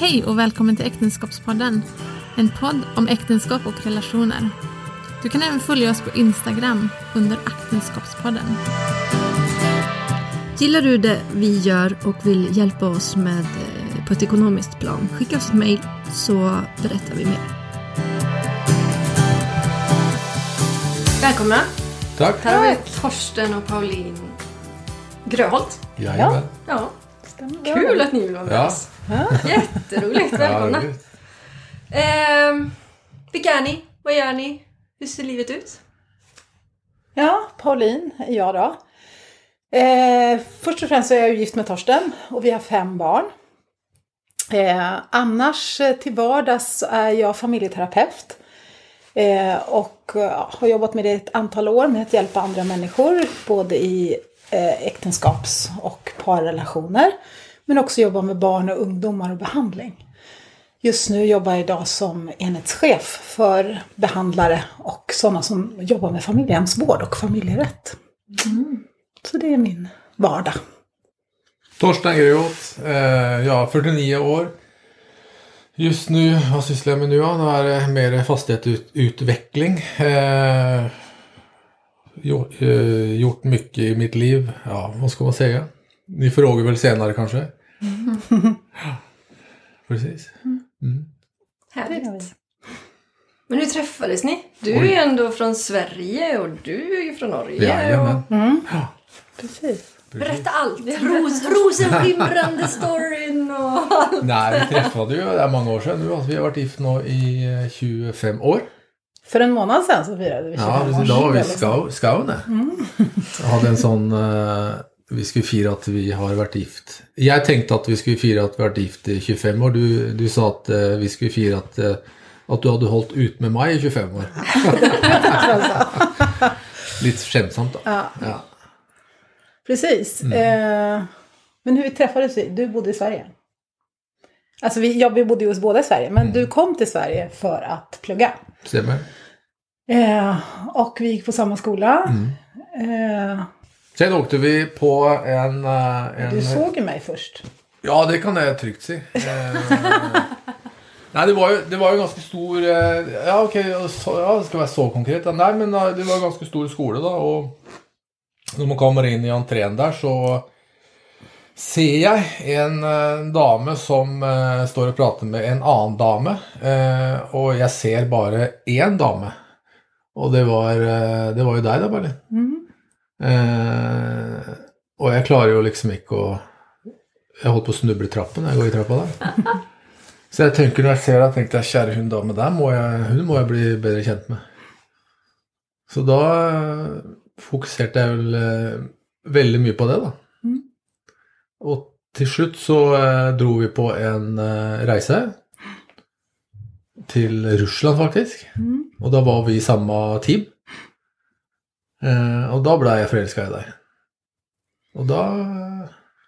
Hej och välkommen till Äktenskapspodden. En podd om äktenskap och relationer. Du kan även följa oss på Instagram under Äktenskapspodden. Gillar du det vi gör och vill hjälpa oss med eh, på ett ekonomiskt plan? Skicka oss ett mejl så berättar vi mer. Välkomna! Tack. Här har vi Torsten och Pauline Gröholt. Jajamän. Ja, kul att ni vill vara med Ja. oss. Jätteroligt, välkomna. Ehm, vilka är ni? Vad gör ni? Hur ser livet ut? Ja, Pauline är jag då. Eh, först och främst så är jag gift med Torsten och vi har fem barn. Eh, annars eh, till vardags är jag familjeterapeut. Eh, och eh, har jobbat med det ett antal år med att hjälpa andra människor. Både i eh, äktenskaps och parrelationer. Men också jobba med barn och ungdomar och behandling. Just nu jobbar jag idag som enhetschef för behandlare och sådana som jobbar med familjehemsvård och familjerätt. Så det är min vardag. Torsten Greholt. Eh, ja, 49 år. Just nu, vad sysslar jag med nu? då? Nu är det mer fastighetsutveckling. Eh, eh, gjort mycket i mitt liv. Ja, vad ska man säga? Ni frågar väl senare kanske? Ja, Precis. Mm. Härligt. Men hur träffades ni? Du är ju ändå från Sverige och du är ju från Norge. Jajamän. och... Precis. Berätta allt! Ros, rosenskimrande storyn och allt. Nej, vi träffade ju det är många år sedan nu. Alltså, vi har varit gift nu i eh, 25 år. För en månad sedan så firade vi Ja, 25 precis. Då var vi skau, Skaune. Jag hade en sånn eh, Vi skulle fira at vi har vært gift. Jeg tenkte at vi skulle fire at vi har vært gift i 25 år. Du, du sa at eh, vi skulle fire at, eh, at du hadde holdt ut med meg i 25 år. Litt skjemtsomt, da. Ja, Ja. precis. Eh, men hur träffades vi? Du bodde i Sverige. Alltså vi, ja, vi bodde ju hos båda i Sverige, men du kom till Sverige för att plugga. Stemmer. Eh, och vi gick på samma skola. Eh, Sen åkte vi på en, eh, en du såg ju mig först. Ja, det kan jeg trygt si. Eh, Nei, det var jo, det var jo ganske stor eh, Ja, ok, så, ja, det skal være så konkret. Nei, men det var ganske stor skole, da. Og når man kommer inn i entreen der, så ser jeg en eh, dame som eh, står og prater med en annen dame. Eh, og jeg ser bare én dame. Og det var, det var jo deg, da, Berlin. Eh, og jeg klarer jo liksom ikke å Jeg holdt på å snuble i trappen når jeg går i trappa der. Så jeg tenker når jeg ser deg, tenkte jeg kjære hun dame der, må jeg, hun må jeg bli bedre kjent med. Så da eh, fokuserte jeg vel eh, veldig mye på det, da. Og til slutt så eh, dro vi på en eh, reise. Til Russland, faktisk. Og da var vi i samme team. Eh, og da ble jeg forelska i deg. Og da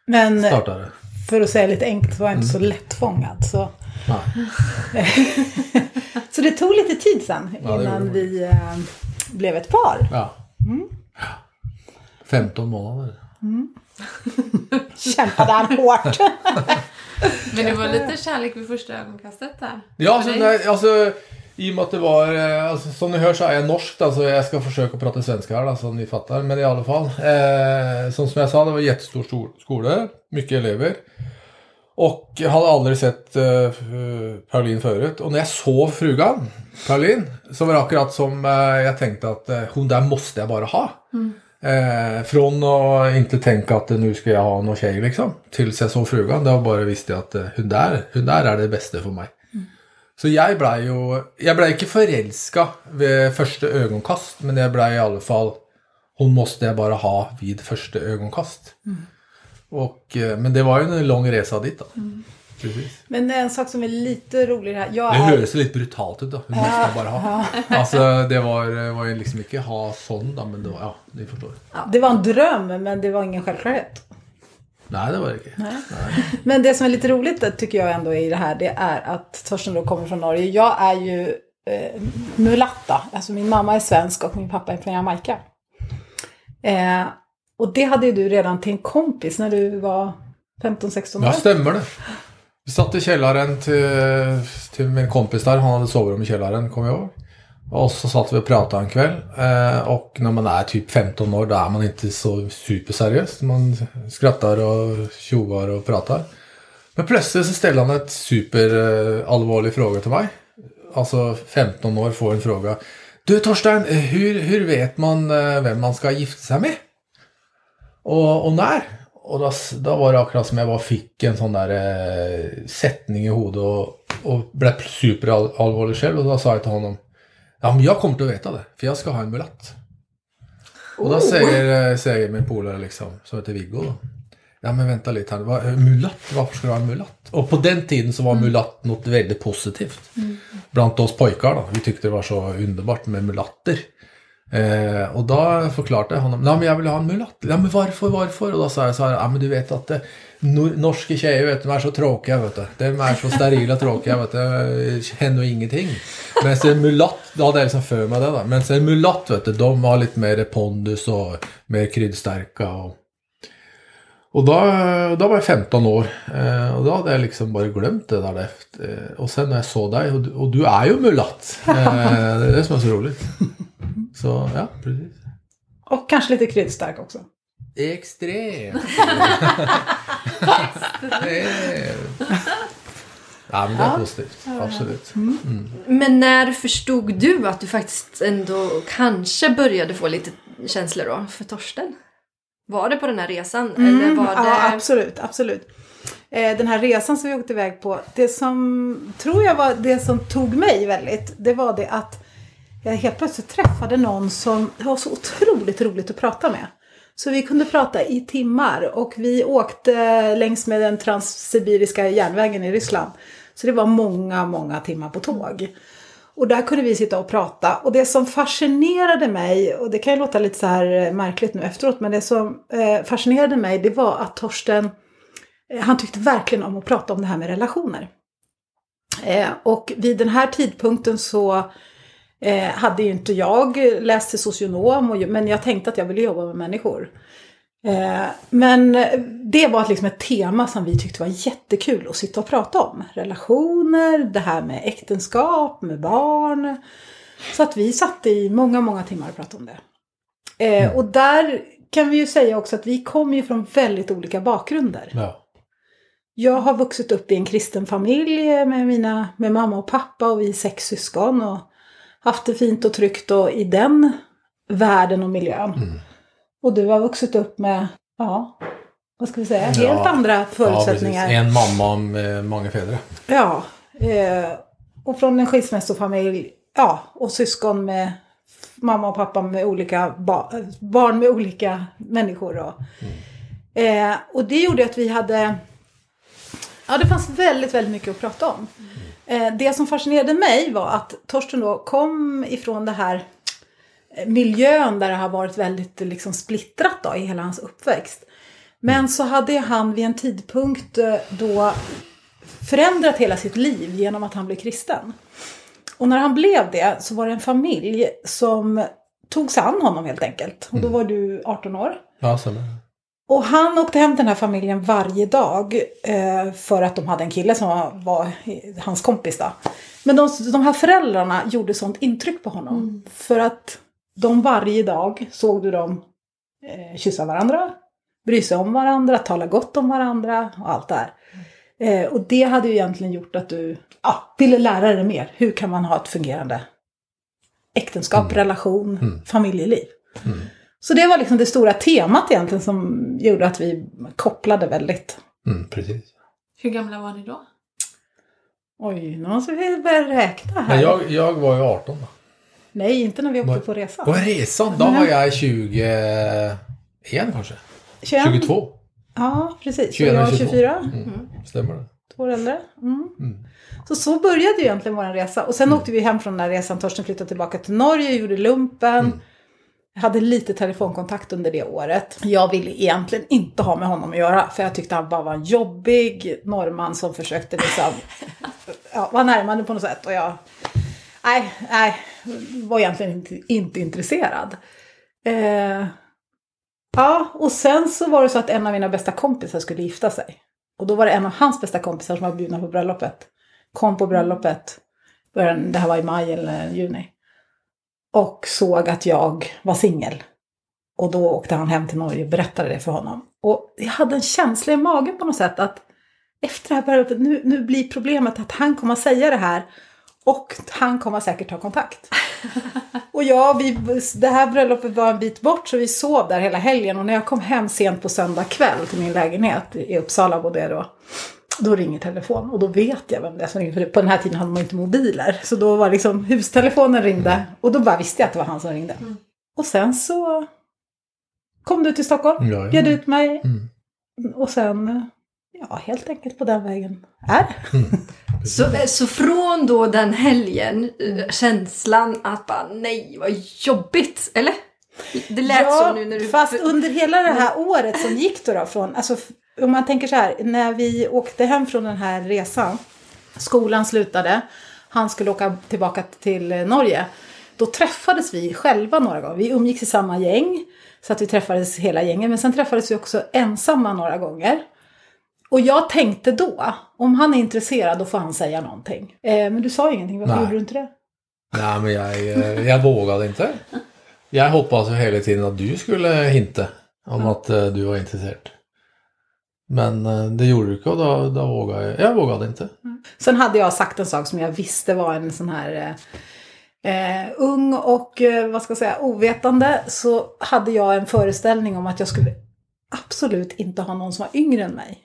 Men starta det. för att säga lite enkelt så var jag inte så lättfångad. Så. Nei. så det tog lite tid sen Ja, innan det. vi eh, blev ett par. Ja. 15 måneder. Kämpade han hårt. Men det var lite kärlek vid första ögonkastet där. Ja, För altså, dig. I og med at det var eh, altså, Som ni hører, så er jeg norsk, da, så jeg skal forsøke å prate svenska her, da, som ni fatter. Men i alle fall. Eh, som jeg sa, det var jättestor sto- skole. Mye elever. Och jag hade aldrig sett eh, Pauline förut. Och när jag såg frugan, Pauline, så var det akkurat som eh, jag tänkte att eh, hon där måste jag bara ha. Eh, från att inte tänka att nu ska jag ha någon tjej liksom, tills jag såg frugan. Då bara visste jag att hon där, hon där är det bästa för mig. Så jag blev ju, jag blev inte förälskad vid första ögonkast, men jag blev i alla fall, hon måste jag bara ha vid första ögonkast. Och, eh, men det var ju en lång resa dit då. Precis. Men en sak som är lite rolig här. Jag Det är, høres lite brutalt ut, da. Hun måste jeg bare ha. Altså, det var, var jo liksom ikke ha sånn, da, men det var Ja, ni forstår. det var en dröm men det var ingen självklarhet. Nei, det var det ikke. Men det som är lite roligt tycker jag ändå i det här det är att Torsten då kommer från Norge. Jag är ju eh, mulatta. Alltså min mamma är svensk och min pappa är från Jamaica. Eh, och det hade ju du redan till en kompis när du var 15-16 år. Ja, stemmer det. Vi satt i källaren till, till min kompis där. Han hade sovrum i källaren, kommer jag ihåg. Och så satt vi och pratade en kväll. Eh, och när man är typ 15 år då är man inte så superseriös. Man skrattar och tjoar och pratar. Men plötsligt så ställer han ett superallvarlig fråga till mig. Alltså 15 år får en fråga. Du Torstein, hur, hur vet man eh, vem man ska gifta sig med? Och, och när? Och då, då var det akkurat som jag bara fick en sån där eh, sättning i huvudet och, och blev superallvarlig själv. Och då sa jag till honom. Ja men jag kommer att veta det, för jag ska ha en mulatt. Och då säger, eh, säger min polare liksom, som heter Viggo då. Ja men vänta lite här, vad, mulatt, varför ska du ha en mulatt? Och på den tiden så var mulatt något väldigt positivt. Bland oss pojkar då, vi tyckte det var så underbart med mulatter. Eh, och då förklarade jag honom, ja men jag vill ha en mulatt. Ja men varför, varför? Och då sa jag så här, ja men du vet att det, norska tjejer vet du, de är så tråkiga vet du. De är så sterila och tråkiga vet du. Det händer ingenting. Men en mulatt, då hade jag liksom för mig det då. Men en mulatt vet du, de har lite mer pondus och mer kryddstärka och och då, då var jag 15 år eh, och då hade jag liksom bara glömt det där efter. Eh, och sen när jag såg dig, och, du- och du är ju mulatt. Eh, det är det som är så roligt. Så ja, precis. Och kanske lite kryddstark också. Extremt. Det är- ja, men det är positivt. Absolut. Men när förstod du att du faktiskt ändå kanske började få lite känslor då för Torsten? Var det på den här resan? eller var det... Mm, Ja, absolut, absolut. Eh, Den här resan som vi åkte iväg på, det som tror jag var det som tog mig väldigt, det var det att jag helt plötsligt träffade någon som det var så otroligt roligt att prata med. Så vi kunde prata i timmar och vi åkte längs med den transsibiriska järnvägen i Ryssland. Så det var många, många timmar på tåg. Och där kunde vi sitta och prata. Och det som fascinerade mig, och det kan ju låta lite så här eh, märkligt nu efteråt, men det som eh, fascinerade mig det var att Torsten, eh, han tyckte verkligen om att prata om det här med relationer. Och vid den här tidpunkten så eh, hade ju inte jag läst till socionom, och, men jag tänkte att jag ville jobba med människor. Eh, men det var liksom ett tema som vi tyckte var jättekul att sitta och prata om. Relationer, det här med äktenskap, med barn. Så att vi satt i många, många timmar och pratade om det. Eh, och där kan vi ju säga också att vi kommer ju från väldigt olika bakgrunder. Ja. Jag har vuxit upp i en kristen familj med, mina, med mamma och pappa och vi är sex syskon. Och haft det fint och tryggt och i den världen och miljön. Mm. Och du har vuxit upp med, ja, vad ska vi säga, helt Ja. andra Ja, förutsättningar. precis. En mamma med många fäder. Ja, eh, och från en skilsmässofamilj, ja, och syskon med mamma och pappa med olika ba barn med olika människor. Och, eh, och det gjorde att vi hade, ja det fanns väldigt, väldigt mycket att prata om. Eh, det som fascinerade mig var att Torsten då kom ifrån det här eh, miljön där det har varit väldigt liksom splittrat då, i hela hans uppväxt. Men så hade han vid en tidpunkt eh, då förändrat hela sitt liv genom att han blev kristen. Och när han blev det så var det en familj som tog sig an honom helt enkelt. Och då var du 18 år. Ja, stämmer. Och han åkte hem till den här familjen varje dag eh, för att de hade en kille som var, var hans kompis då. Men de, de här föräldrarna gjorde sånt intryck på honom. För att de varje dag såg du dem eh, kyssa varandra, bry sig om varandra, tala gott om varandra och allt det här. Eh, och det hade ju egentligen gjort att du ja, ville lära dig mer. Hur kan man ha ett fungerande äktenskap, relation, familjeliv. Så det var liksom det stora temat egentligen som gjorde att vi kopplade väldigt. Mm, precis. Hur gamla var ni då? Oj, nu måste vi börja räkna här. Men jag, jag var ju 18 då. Nej, inte när vi åkte Var- på resan. På resan, då var jag 21 kanske. 21? 22. Ja, precis. Och 21, jag 22. 24, Mm. Stämmer det? två år äldre. Mm. Mm. Så så började ju egentligen vår resa. Och sen åkte vi hem från den här resan. Torsten flyttade tillbaka till Norge, gjorde lumpen. Jag hade lite telefonkontakt under det året. Jag ville egentligen inte ha med honom att göra. För jag tyckte han bara var en jobbig norrman som försökte liksom ja, vara närmande på något sätt. Och jag nej, nej, var egentligen inte, inte intresserad. Eh, ja, och sen så var det så att en av mina bästa kompisar skulle gifta sig. Och då var det en av hans bästa kompisar som var bjudna på bröllopet. Kom på bröllopet, det här var i maj eller juni. Och såg att jag var singel. Och då åkte han hem till Norge och berättade det för honom. Och jag hade en känsla i magen på något sätt att efter det här bröllopet, nu, nu blir problemet att han kommer att säga det här. Och han kommer säkert ta kontakt. och ja, vi, det här bröllopet var en bit bort så vi sov där hela helgen. Och när jag kom hem sent på söndag kväll till min lägenhet i Uppsala bodde jag då. Då ringer telefon och då vet jag vem det är som ringer. För på den här tiden hade man inte mobiler. Så då var liksom hustelefonen ringde. Och då bara visste jag att det var han som ringde. Och sen så kom du till Stockholm. Ja, ja. Bjöd ut mig. Mm. Och sen, ja helt enkelt på den vägen är det. Så, så från då den helgen, eh, känslan att bara nej vad jobbigt, eller? Det lät så nu när du... fast under hela det här året som gick då, då från, alltså om man tänker så här, när vi åkte hem från den här resan, skolan slutade, han skulle åka tillbaka till Norge, då träffades vi själva några gånger. Vi umgicks i samma gäng, så att vi träffades hela gänget, men sen träffades vi också ensamma några gånger. Och jag tänkte då, om han är intresserad då får han säga någonting. Eh, men du sa ingenting, varför Nej. gjorde du inte det? Nej, men jag, eh, jag vågade inte. Jag hoppades hela tiden att du skulle hinta om att eh, du var intresserad. Men eh, det gjorde du inte och då, då vågade jag. Jag vågade inte. Sen hade jag sagt en sak som jag visste var en sån här eh, eh, ung och eh, vad ska jag säga ovetande. Så hade jag en föreställning om att jag skulle absolut inte ha någon som var yngre än mig.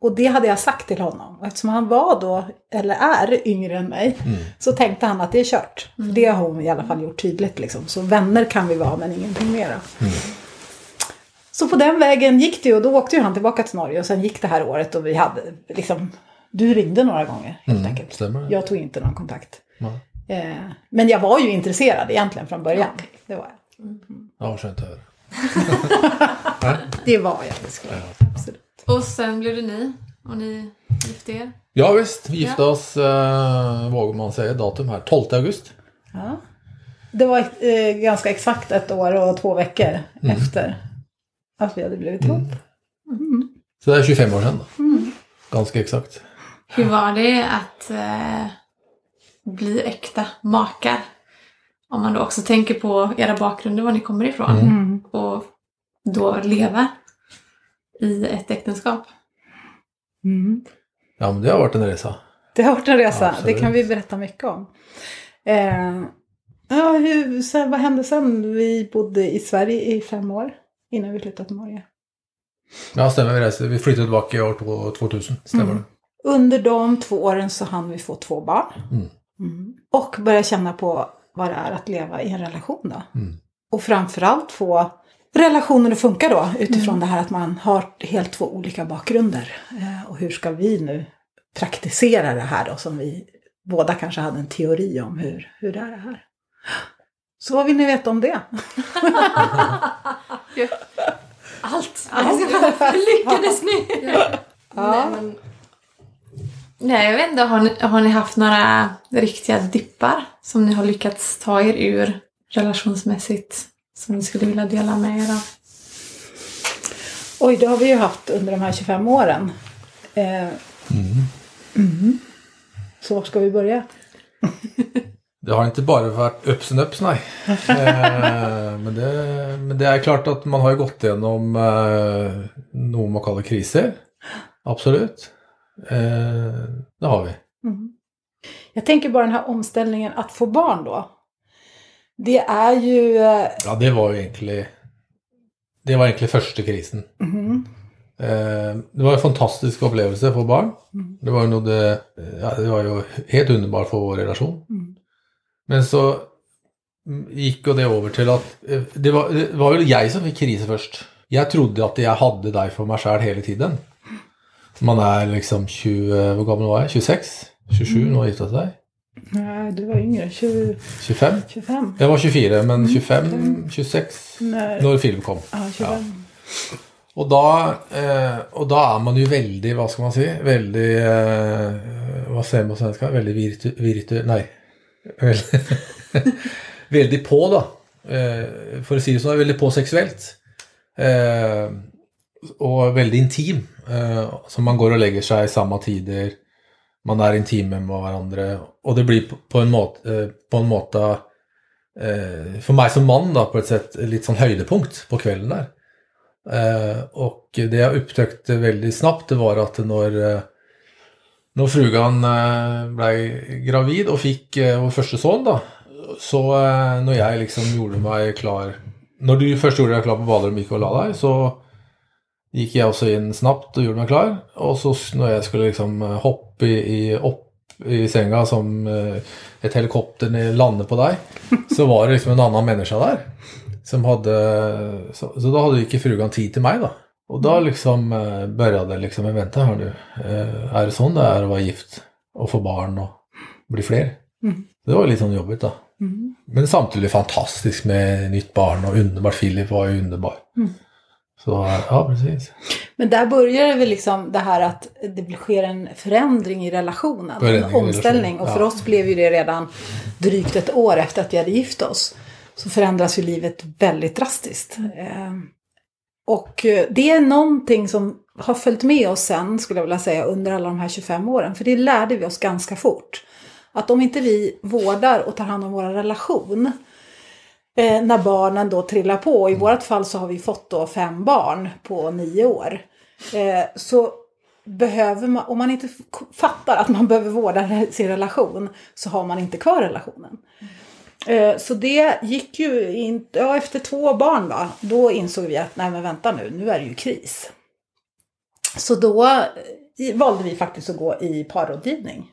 Och det hade jag sagt till honom. Och eftersom han var då, eller är, yngre än mig. Mm. Så tänkte han att det är kört. För Det har hon i alla fall gjort tydligt. Liksom. Så vänner kan vi vara men ingenting mera. Så på den vägen gick det ju och då åkte ju han tillbaka till Norge och sen gick det här året och vi hade liksom, du ringde några gånger helt Mm, enkelt. stämmer. Jag tog inte någon kontakt. Eh, men jag var ju intresserad egentligen från början. Det var jag. Ja, skönt att höra. Det var jag, det skulle jag absolut. Och sen blev det ni och ni gifte er. Ja visst, vi gifte oss, eh, vågar man säga datum här, 12 augusti. Ja. Det var eh, ganska exakt ett år och två veckor Mm. efter att vi hade blivit ihop. Så det är 25 år sedan då. Ganska exakt. Hur var det att eh, bli äkta makar? Om man då också tänker på era bakgrunder, var ni kommer ifrån. Mm. Och då leva i ett äktenskap. Mm. Ja men det har varit en resa. Det har varit en resa, Absolut. det kan vi berätta mycket om. Eh, ja, hur, sen, vad hände sen? Vi bodde i Sverige i fem år innan vi flyttade till Norge. Ja stämmer, reste. vi flyttade tillbaka i år två- 2000. Stämmer Mm. det? Under de två åren så hann vi få två barn. Mm. Mm. Och börja känna på vad det är att leva i en relation då. Mm. Och framförallt få relationen att funka då utifrån det här att man har helt två olika bakgrunder. Eh, och hur ska vi nu praktisera det här då som vi båda kanske hade en teori om hur, hur det är det här. Så vad vill ni veta om det? Allt! Hur lyckades ni? Nej, men, Nej, jag vet inte. Har ni, har ni haft några riktiga dippar som ni har lyckats ta er ur relationsmässigt? Som ni skulle vilja dela med er av? Oj, det har vi ju haft under de här 25 åren. Eh, mm. Så var ska vi börja? Det har inte bara varit ups and ups, nej. eh, men, det, men det är klart att man har ju gått igenom eh, något man kallar kriser. Absolut. Eh, det har vi. Mm. Jag tänker bara den här omställningen att få barn då. Det är ju... eh, Ja, det var ju egentligen Det var egentligen första krisen. mhm. Eh, det var en fantastisk upplevelse för barn. Mm. Det var ju nog det, ja, det var ju helt underbart för vår relation. Mm. Men så mm, gick ju det över till att eh, det var, det var väl jag som fick kris först. Jag trodde att jag hade dig för mig själv hela tiden. Man är liksom 20, eh, vad gammal var jag? 26? 27 när man gifte sig? Nej, du var yngre. 20, 25? 25. Jag var 24 men 25, 26 Nej. när film kom. Ja, 25. Och då, eh, och då är man ju väldigt, vad ska man säga, väldigt, eh, vad säger man på svenska, väldigt virtu, virtu nej, väldigt, veldig på då. Eh, For å att det så, väldigt på sexuellt. Og och väldigt intim. Eh, så man går och lägger sig i samma tider. Man är intime med varandra. Och det blir på- en måte, på en måte For för mig som man då, på ett sätt lite sånn höjdpunkt på kvällen där. Og och det jag upptäckte väldigt snabbt det var att när, när frugan eh, blev gravid och fick eh, vår första son då, så eh, när jag liksom gjorde mig klar, när du först gjorde dig klar på badrummet och gick och la dig, så gick jag också in snabbt och gjorde mig klar. Och så när jag skulle liksom hoppa i, i, upp i sänga som ett helikopter landade på dig, så var det liksom en annan människa där. Som hade, så, så då hade inte frugan tid till mig då. Och då liksom eh, började det liksom, men vänta här nu, eh, är det sån det är att vara gift och få barn och bli fler? Mm. Det var lite sån jobbigt då. Mm. Men samtidigt fantastiskt med nytt barn och underbart. Filip var ju underbar. Mm. Så ja, precis. Men där börjar väl liksom det här att det sker en förändring i relationen. Förändring en omställning. Och för ja. oss blev ju det redan drygt ett år efter att vi hade gift oss. Så förändras ju livet väldigt drastiskt. Och eh, det är någonting som har följt med oss sen, skulle jag vilja säga, under alla de här 25 åren. För det lärde vi oss ganska fort. Att om inte vi vårdar och tar hand om vår relation eh, när barnen då trillar på. I vårt fall så har vi fått då fem barn på nio år. Eh, så behöver man, om man inte fattar att man behöver vårda sin relation så har man inte kvar relationen. Eh, så det gick ju inte, ja efter två barn då, då insåg vi att nej men vänta nu, nu är det ju kris. Så då eh, valde vi faktiskt att gå i parrådgivning.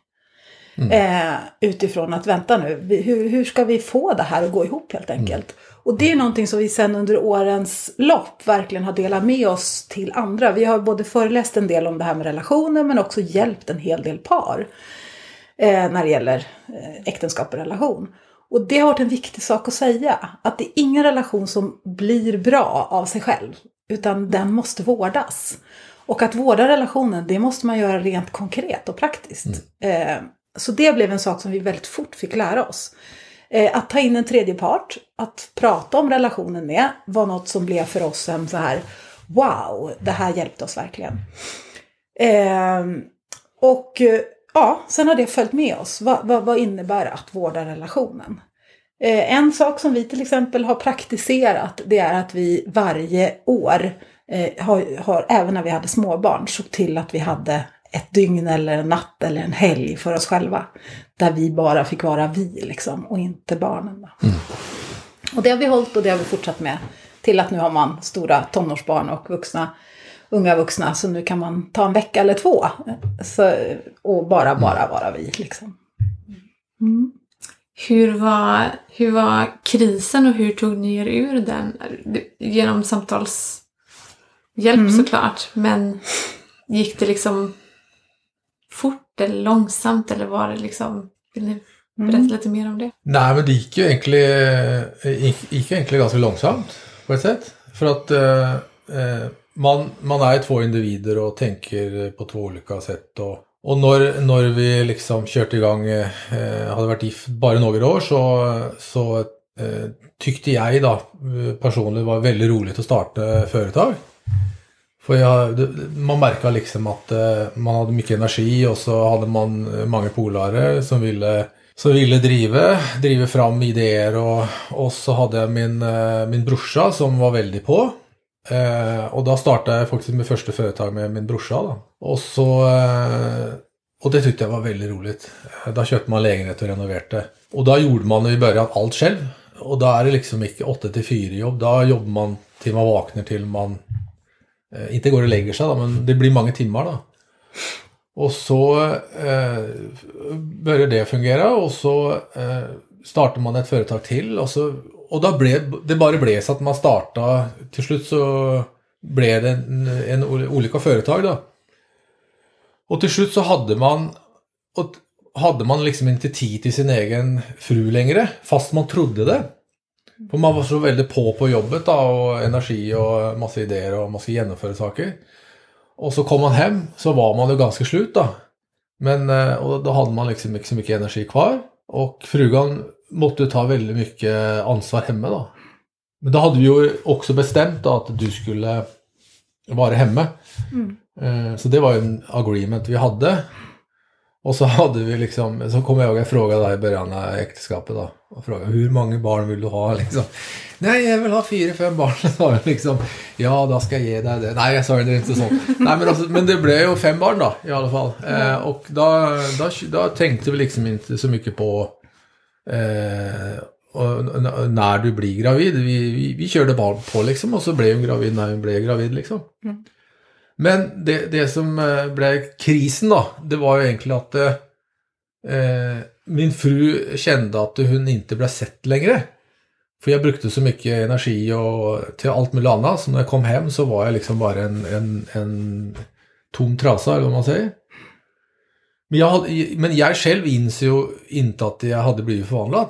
Eh, utifrån att vänta nu, hur, hur ska vi få det här att gå ihop helt enkelt? Och det är någonting som vi sen under årens lopp verkligen har delat med oss till andra. Vi har både föreläst en del om det här med relationer men också hjälpt en hel del par. Eh, när det gäller eh, äktenskap och relation. Och det har varit en viktig sak att säga. Att det är ingen relation som blir bra av sig själv. Utan den måste vårdas. Och att vårda relationen, det måste man göra rent konkret och praktiskt. Eh, så det blev en sak som vi väldigt fort fick lära oss. Eh, att ta in en tredje part, att prata om relationen med, var något som blev för oss en så här wow, det här hjälpte oss verkligen. Eh, och eh, ja, sen har det följt med oss. Vad, vad, vad innebär att vårda relationen? Eh, en sak som vi till exempel har praktiserat det är att vi varje år, eh, har, har, även när vi hade småbarn, såg till att vi hade ett dygn eller en natt eller en helg för oss själva. Där vi bara fick vara vi liksom och inte barnen. Då. Och det har vi hållit och det har vi fortsatt med. Till att nu har man stora tonårsbarn och vuxna, unga vuxna. Så nu kan man ta en vecka eller två. Så, och bara, bara vara vi liksom. Mm. Hur var, hur var krisen och hur tog ni er ur den? Genom samtalshjälp Mm. såklart. Men gick det liksom fort eller långsamt eller var det liksom... Vill ni berätta Mm. lite mer om det? Nej, men det gick ju egentligen, gick, gick ju egentligen ganska långsamt på ett sätt. För att eh, eh, man, man är två individer och tänker på två olika sätt. Och, och när, när vi liksom körde igång, eh, hade varit gift bara några år så, så eh, tyckte jag då eh, personligen var väldigt roligt att starta företag. För jag, man märkte liksom att eh, man hade mycket energi och så hade man många polare som ville, som ville driva, driva fram idéer och, och så hade jag min, eh, min brorsa som var väldigt på. Eh, och då startade jag faktiskt mitt första företag med min brorsa. Då. Och, så, eh, och det tyckte jag var väldigt roligt. Eh, då köpte man lägenhet och renoverade. Och då gjorde man i början allt själv. Och då är det liksom inte 8 till 4 jobb. Då jobbar man till man vaknar till man eh, inte går och lägger sig då, men det blir många timmar då. Och så eh, börjar det fungera och så eh, startar man ett företag till och, så, och då blev det bara blev så att man startade, till slut så blev det en, en olika företag då. Och till slut så hade man, och hade man liksom inte tid till sin egen fru längre, fast man trodde det. För man var så väldigt på på jobbet då, och energi och massa idéer och man ska genomföra saker. Och så kom man hem så var man ju ganska slut då. Men eh, och då hade man liksom inte så mycket energi kvar. Och frugan måste ta väldigt mycket ansvar hemma då. Men då hade vi ju också bestämt då att du skulle vara hemma. Eh, Så det var ju en agreement vi hade. Och så hade vi liksom, så kommer jag ihåg jag frågade dig i början av äktenskapet då. Och frågade hur många barn vill du ha liksom? Nej, jag vill ha fyra, fem barn, jag liksom. Ja, då ska jag ge dig det. Nej, jag sa det inte så. Nej, men, alltså, men det blev ju fem barn då, i alla fall. Eh, och då, då, då tänkte vi liksom inte så mycket på eh, och, när du blir gravid. Vi, vi, vi körde barn på liksom och så blev hon gravid när hon blev gravid liksom. Men det, det som eh, blev krisen då, det var ju egentligen att eh, eh, min fru kände att hon inte blev sett längre. För jag brukade så mycket energi och till allt möjligt annat, så när jag kom hem så var jag liksom bara en, en, en tom trasa, eller vad man säger. Men jag, men jag själv inser ju inte att jag hade blivit förvandlad.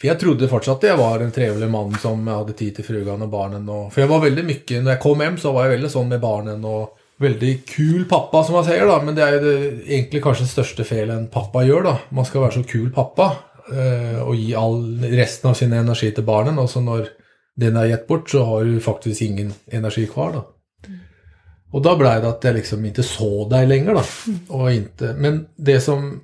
För jag trodde fortsatt att jag var en trevlig man som hade tid till frugan och barnen. Och, för jag var väldigt mycket, när jag kom hem så var jag väldigt sån med barnen och väldigt kul pappa som man säger då. Men det är ju det, egentligen kanske det största felet en pappa gör då. Man ska vara så kul pappa eh, och ge all resten av sin energi till barnen. Och så när den är gett bort så har du faktiskt ingen energi kvar då. Och då blev det att jag liksom inte såg dig längre då. Och inte, men det som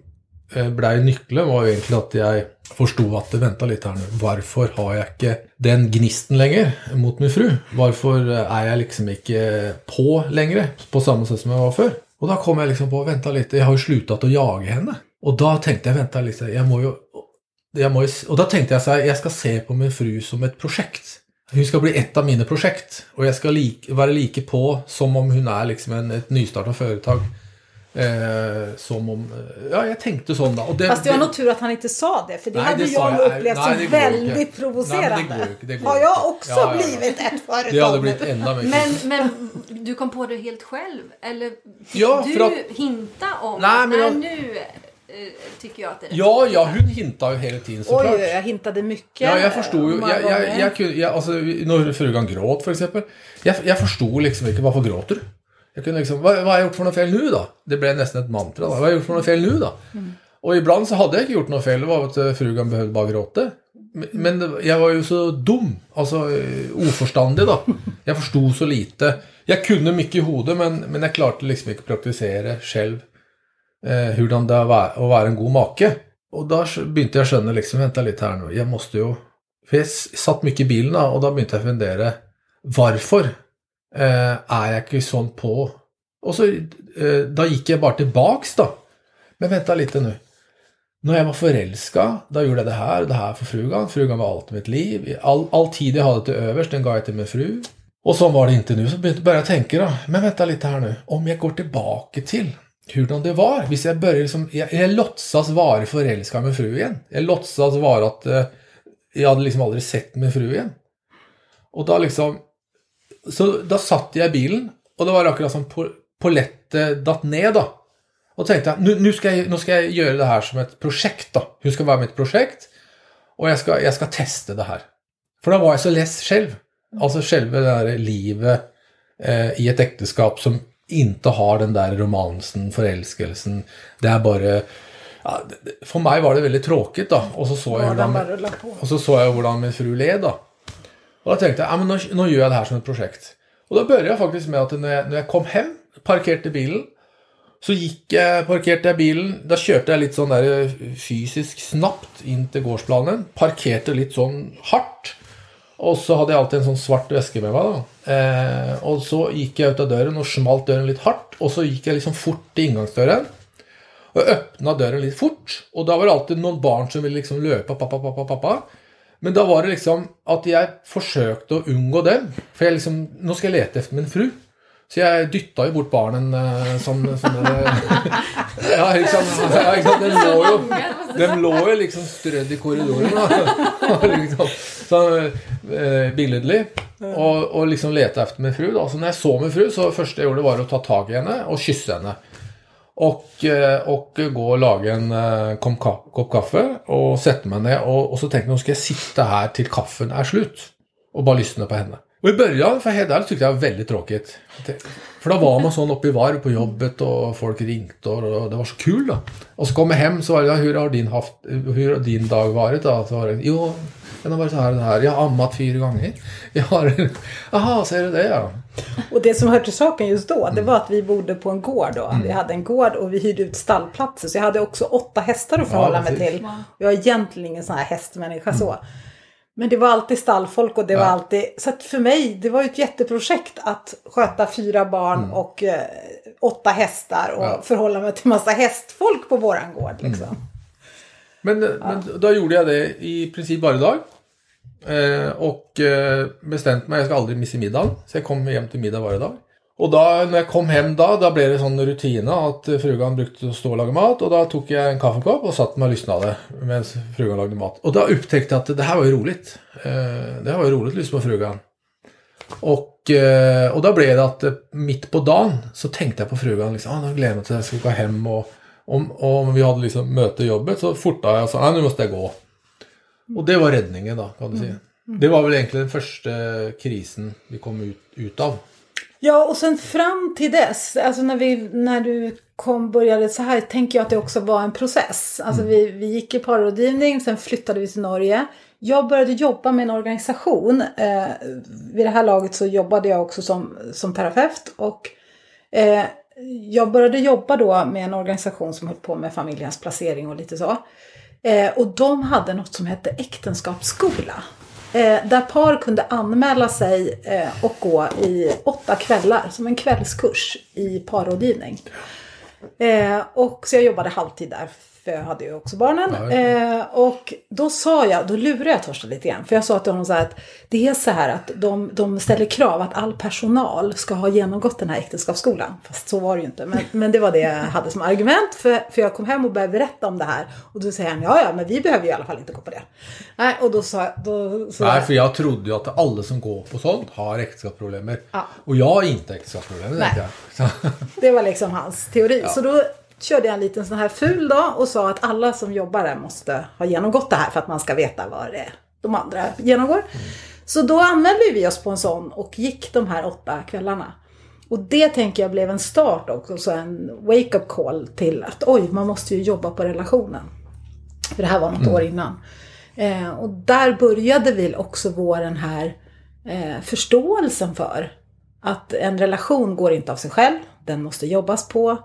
eh, blev nyckeln var ju egentligen att jag förstod att vänta lite här nu. Varför har jag inte den gnisten längre mot min fru? Varför eh, är jag liksom inte på längre på samma sätt som jag var förr? Och då kom jag liksom på, vänta lite, jag har ju slutat att jaga henne. Och då tänkte jag, vänta lite, jag må ju, jag må ju och då tänkte jag så här, jag ska se på min fru som ett projekt. Hon ska bli ett av mina projekt och jag ska lik, vara lika på som om hon är liksom en, ett nystartat företag. Eh, som om, ja jag tänkte sån då. Och det, Fast det var nog tur att han inte sa det, för det Nej, hade det jag jag. upplevt Nej, som väldigt inte. provocerande. Nej, det går det går Har jag också Ja, ja, ja. blivit ett företag det hade blivit ända mycket. Men, men du kom på det helt själv? Eller fick Ja, du att- hinta om Nej, att men jag- nu eh, tycker jag att det är Ja, ja, hon hintar ju hela tiden såklart. oj, jag hintade mycket. Ja, jag förstod ju. Jag, jag, jag, kunde, jag, alltså, när frugan gråt för exempel. Jag, jag förstod liksom inte varför gråter du? Jag kunde liksom, vad, vad har jag gjort för något fel nu då? Det blev nästan ett mantra. Då. Vad har jag gjort för något fel nu då? Och ibland så hade jag inte gjort något fel. Det var att eh, frugan behövde bara gråta. Men- jag var ju så dum, alltså eh, oförståndig då. Jag förstod så lite. Jag kunde mycket i huvudet, men, men jag klarade liksom inte praktisera själv eh, hur det är att vara, en god make. Och då begynte jag skjønne liksom, vänta lite här nu, jag måste ju... For jag satt mycket i bilen da, och då begynte jag fundera, varför eh, är jag inte sån på? Och så, eh, då gick jag bara tillbaks då. Men vänta lite nu. När jag var förälskad, då gjorde jag det här og det här för frugan. Frugan var allt i mitt liv. All, all tid jag hade till övers, den gav jag till min fru. Och så var det inte nu, så började jag tänka då. Men vänta lite här nu. Om jag går tillbaka till hur det var. Hvis jag börjar liksom, jag, jag låtsas vara förälskad med fru igen. Jag låtsas vara att eh, jag hade liksom aldrig sett min fru igen. Och då liksom, så då satt jag i bilen och då var det akkurat som polletten pollettet datt ner då. Och tänkte jag, nu, nu, ska jag, nu ska jag göra det här som ett projekt då. Hur ska vara mitt projekt? Och jag ska, jag ska testa det här. För då var jag så less själv. Alltså själva det här livet eh, i ett äktenskap som inte har den där romansen, förälskelsen. Det är bara... Ja, för mig var det väldigt tråkigt då. Och så såg jag hur och så såg jag hur min fru led då. Och då tänkte jag, ja, men nu, nu gör jag det här som ett projekt. Och då började jag faktiskt med att när jag, när jag kom hem, parkerade bilen, så gick jag, parkerade jag bilen, då körde jag lite sån där eh, fysiskt snabbt in till gårdsplanen, parkerade lite sån hårt. Och så hade jag alltid en sån svart väska med mig då. Eh, och så gick jag ut av dörren och smalt dörren lite hårt. Och så gick jag liksom fort till ingångsdörren. Och öppnade dörren lite fort. Och då var det alltid någon barn som ville liksom löpa, pappa, pappa, pappa. Men då var det liksom att jag försökte att undgå dem. För jag liksom, nu ska jag leta efter min fru. Så jag dyttade ju bort barnen eh, som... som ja, liksom, ja, liksom, den låg ju, den låg ju liksom strödd i korridorerna. liksom, så, eh, bildligt. Och, och liksom letade efter min fru då. Så när jag såg min fru så första jag gjorde var att ta tag i henne och kyssa henne. Och, eh, och gå och laga en eh, kopp kopp kaffe och sätta mig ner. Och, och så tänkte jag nu ska jag sitta här till kaffen är slut. Och bara lyssna på henne. Och i början, för ärligt, tyckte jag det var väldigt tråkigt. För då var man sån uppe i varv på jobbet och folk ringde och det var så kul då. Och så kom jag hem så var det, ja, hur har din, haft, hur har din dag varit då? Så var det, jo, Den har varit så här och det här. Jag har ammat fyra gånger. Jag har... Jaha, säger du det ja. Och det som hör till saken just då, det var att vi bodde på en gård då. Vi hade en gård och vi hyrde ut stallplatser. Så jag hade också åtta hästar att förhålla mig precis. till. Jag är egentligen ingen sån här hästmänniska så. Men det var alltid stallfolk och det var Ja. alltid... Så att för mig, det var ju ett jätteprojekt att sköta fyra barn och eh, åtta hästar och Ja. förhålla mig till massa hästfolk på våran gård liksom. Men, men då gjorde jag det i princip varje dag. Eh, och eh, bestämte mig, jag ska aldrig missa middagen. Så jag kom hem till middag varje dag. Och då, när jag kom hem då, då blev det sån rutin att frugan brukade stå och laga mat. Och då tog jag en kaffekopp och satt mig och lyssnade medan frugan lagade mat. Och då upptäckte jag att det här var ju roligt. Eh, det var ju roligt att lyssna på frugan. Och, eh, och då blev det att eh, mitt på dagen så tänkte jag på frugan. Liksom, ah, nu glömde jag till att jag ska gå hem. Och om, om vi hade liksom möte i jobbet så fortade jag och sa nu måste jag gå. Och det var räddningen då kan du säga. Det var väl egentligen den första krisen vi kom ut, ut av. Ja, och sen fram till dess, alltså när, vi, när du kom började så här, tänker jag att det också var en process. Alltså vi, vi gick i parrådgivning, sen flyttade vi till Norge. Jag började jobba med en organisation. Eh, vid det här laget så jobbade jag också som, som terapeut. Och eh, jag började jobba då med en organisation som höll på med familjens placering och lite så. Eh, och de hade något som hette äktenskapsskola. Eh, där par kunde anmäla sig eh, och gå i åtta kvällar som en kvällskurs i parrådgivning. Eh, och så jag jobbade halvtid där, för jag hade ju också barnen. Ja, Eh, och då sa jag, då lurade jag Torsten lite grann. För jag sa till honom så här att det är så här att de, de ställer krav att all personal ska ha genomgått den här äktenskapsskolan. Fast så var det ju inte. Men, men det var det jag hade som argument. För, för jag kom hem och började berätta om det här. Och då säger han, ja ja, men vi behöver ju i alla fall inte gå på det. Nej, och då sa då, så Nej, för jag trodde ju att alla som går på sånt har äktenskapsproblem. Ja. Och jag har inte äktenskapsproblem, vet jag. Så, Det var liksom hans teori. Så då körde jag en liten sån här ful dag och sa att alla som jobbar där måste ha genomgått det här för att man ska veta vad det är de andra genomgår. Så då anmälde vi oss på en sån och gick de här åtta kvällarna. Och det tänker jag blev en start också, så en wake-up call till att oj, man måste ju jobba på relationen. För det här var något år innan. Eh, och där började väl också våren här eh, förståelsen för att en relation går inte av sig själv, den måste jobbas på.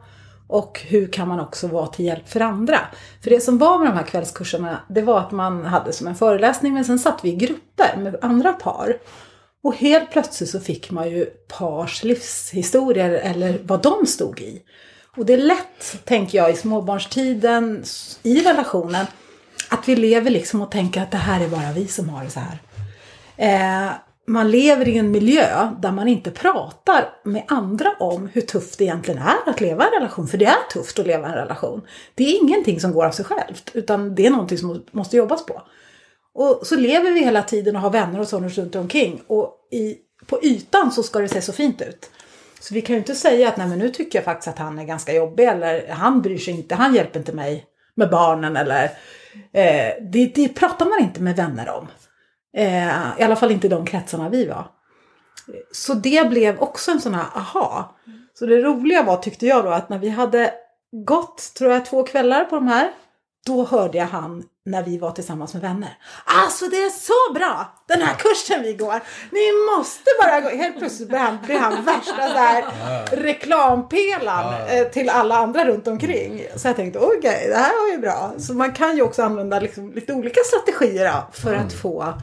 Och hur kan man också vara till hjälp för andra? För det som var med de här kvällskurserna, det var att man hade som en föreläsning, men sen satt vi i grupper med andra par. Och helt plötsligt så fick man ju pars livshistorier eller vad de stod i. Och det är lätt, tänker jag, i småbarnstiden, i relationen, att vi lever liksom och tänker att det här är bara vi som har det så här. Eh, man lever i en miljö där man inte pratar med andra om hur tufft det egentligen är att leva i en relation. För det är tufft att leva i en relation. Det är ingenting som går av sig självt, utan det är någonting som måste jobbas på. Och så lever vi hela tiden och har vänner och sådant runt omkring. Och i, på ytan så ska det se så fint ut. Så vi kan ju inte säga att nej men nu tycker jag faktiskt att han är ganska jobbig eller han bryr sig inte, han hjälper inte mig med barnen eller eh, det, det pratar man inte med vänner om. Eh, I alla fall inte i de kretsarna vi var. Så det blev också en sån här aha. Så det roliga var tyckte jag då att när vi hade gått, tror jag, två kvällar på de här. Då hörde jag han när vi var tillsammans med vänner. Alltså det är så bra! Den här kursen vi går. Ni måste bara gå. Helt plötsligt blir han, blir han värsta så här reklampelaren eh, till alla andra runt omkring. Så jag tänkte okej, det här var ju bra. Så man kan ju också använda liksom lite olika strategier för att få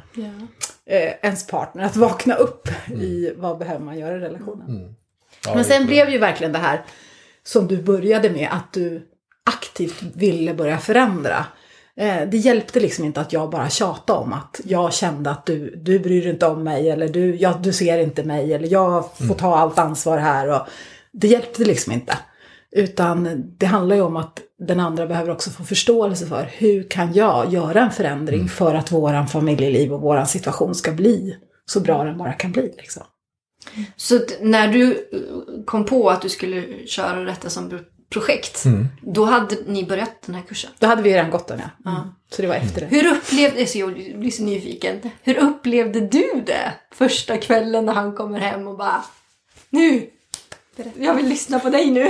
eh, ens partner att vakna upp i vad behöver man göra i relationen. ja, Men sen blev ju verkligen det här som du började med, att du aktivt ville börja förändra. Eh, Det hjälpte liksom inte att jag bara tjatade om att jag kände att du, du bryr dig inte om mig eller du, ja, du ser inte mig eller jag får ta allt ansvar här. Och det hjälpte liksom inte. Utan det handlar ju om att den andra behöver också få förståelse för hur kan jag göra en förändring för att våran familjeliv och våran situation ska bli så bra den bara kan bli. Liksom. Så när du kom på att du skulle köra detta som pro- projekt, då hade ni börjat den här kursen. Då hade vi redan gått den ja. Mm. Så det var efter det. Hur upplevde, så jag blir så nyfiken, hur upplevde du det första kvällen när han kommer hem och bara Nu! Jag vill lyssna på dig nu.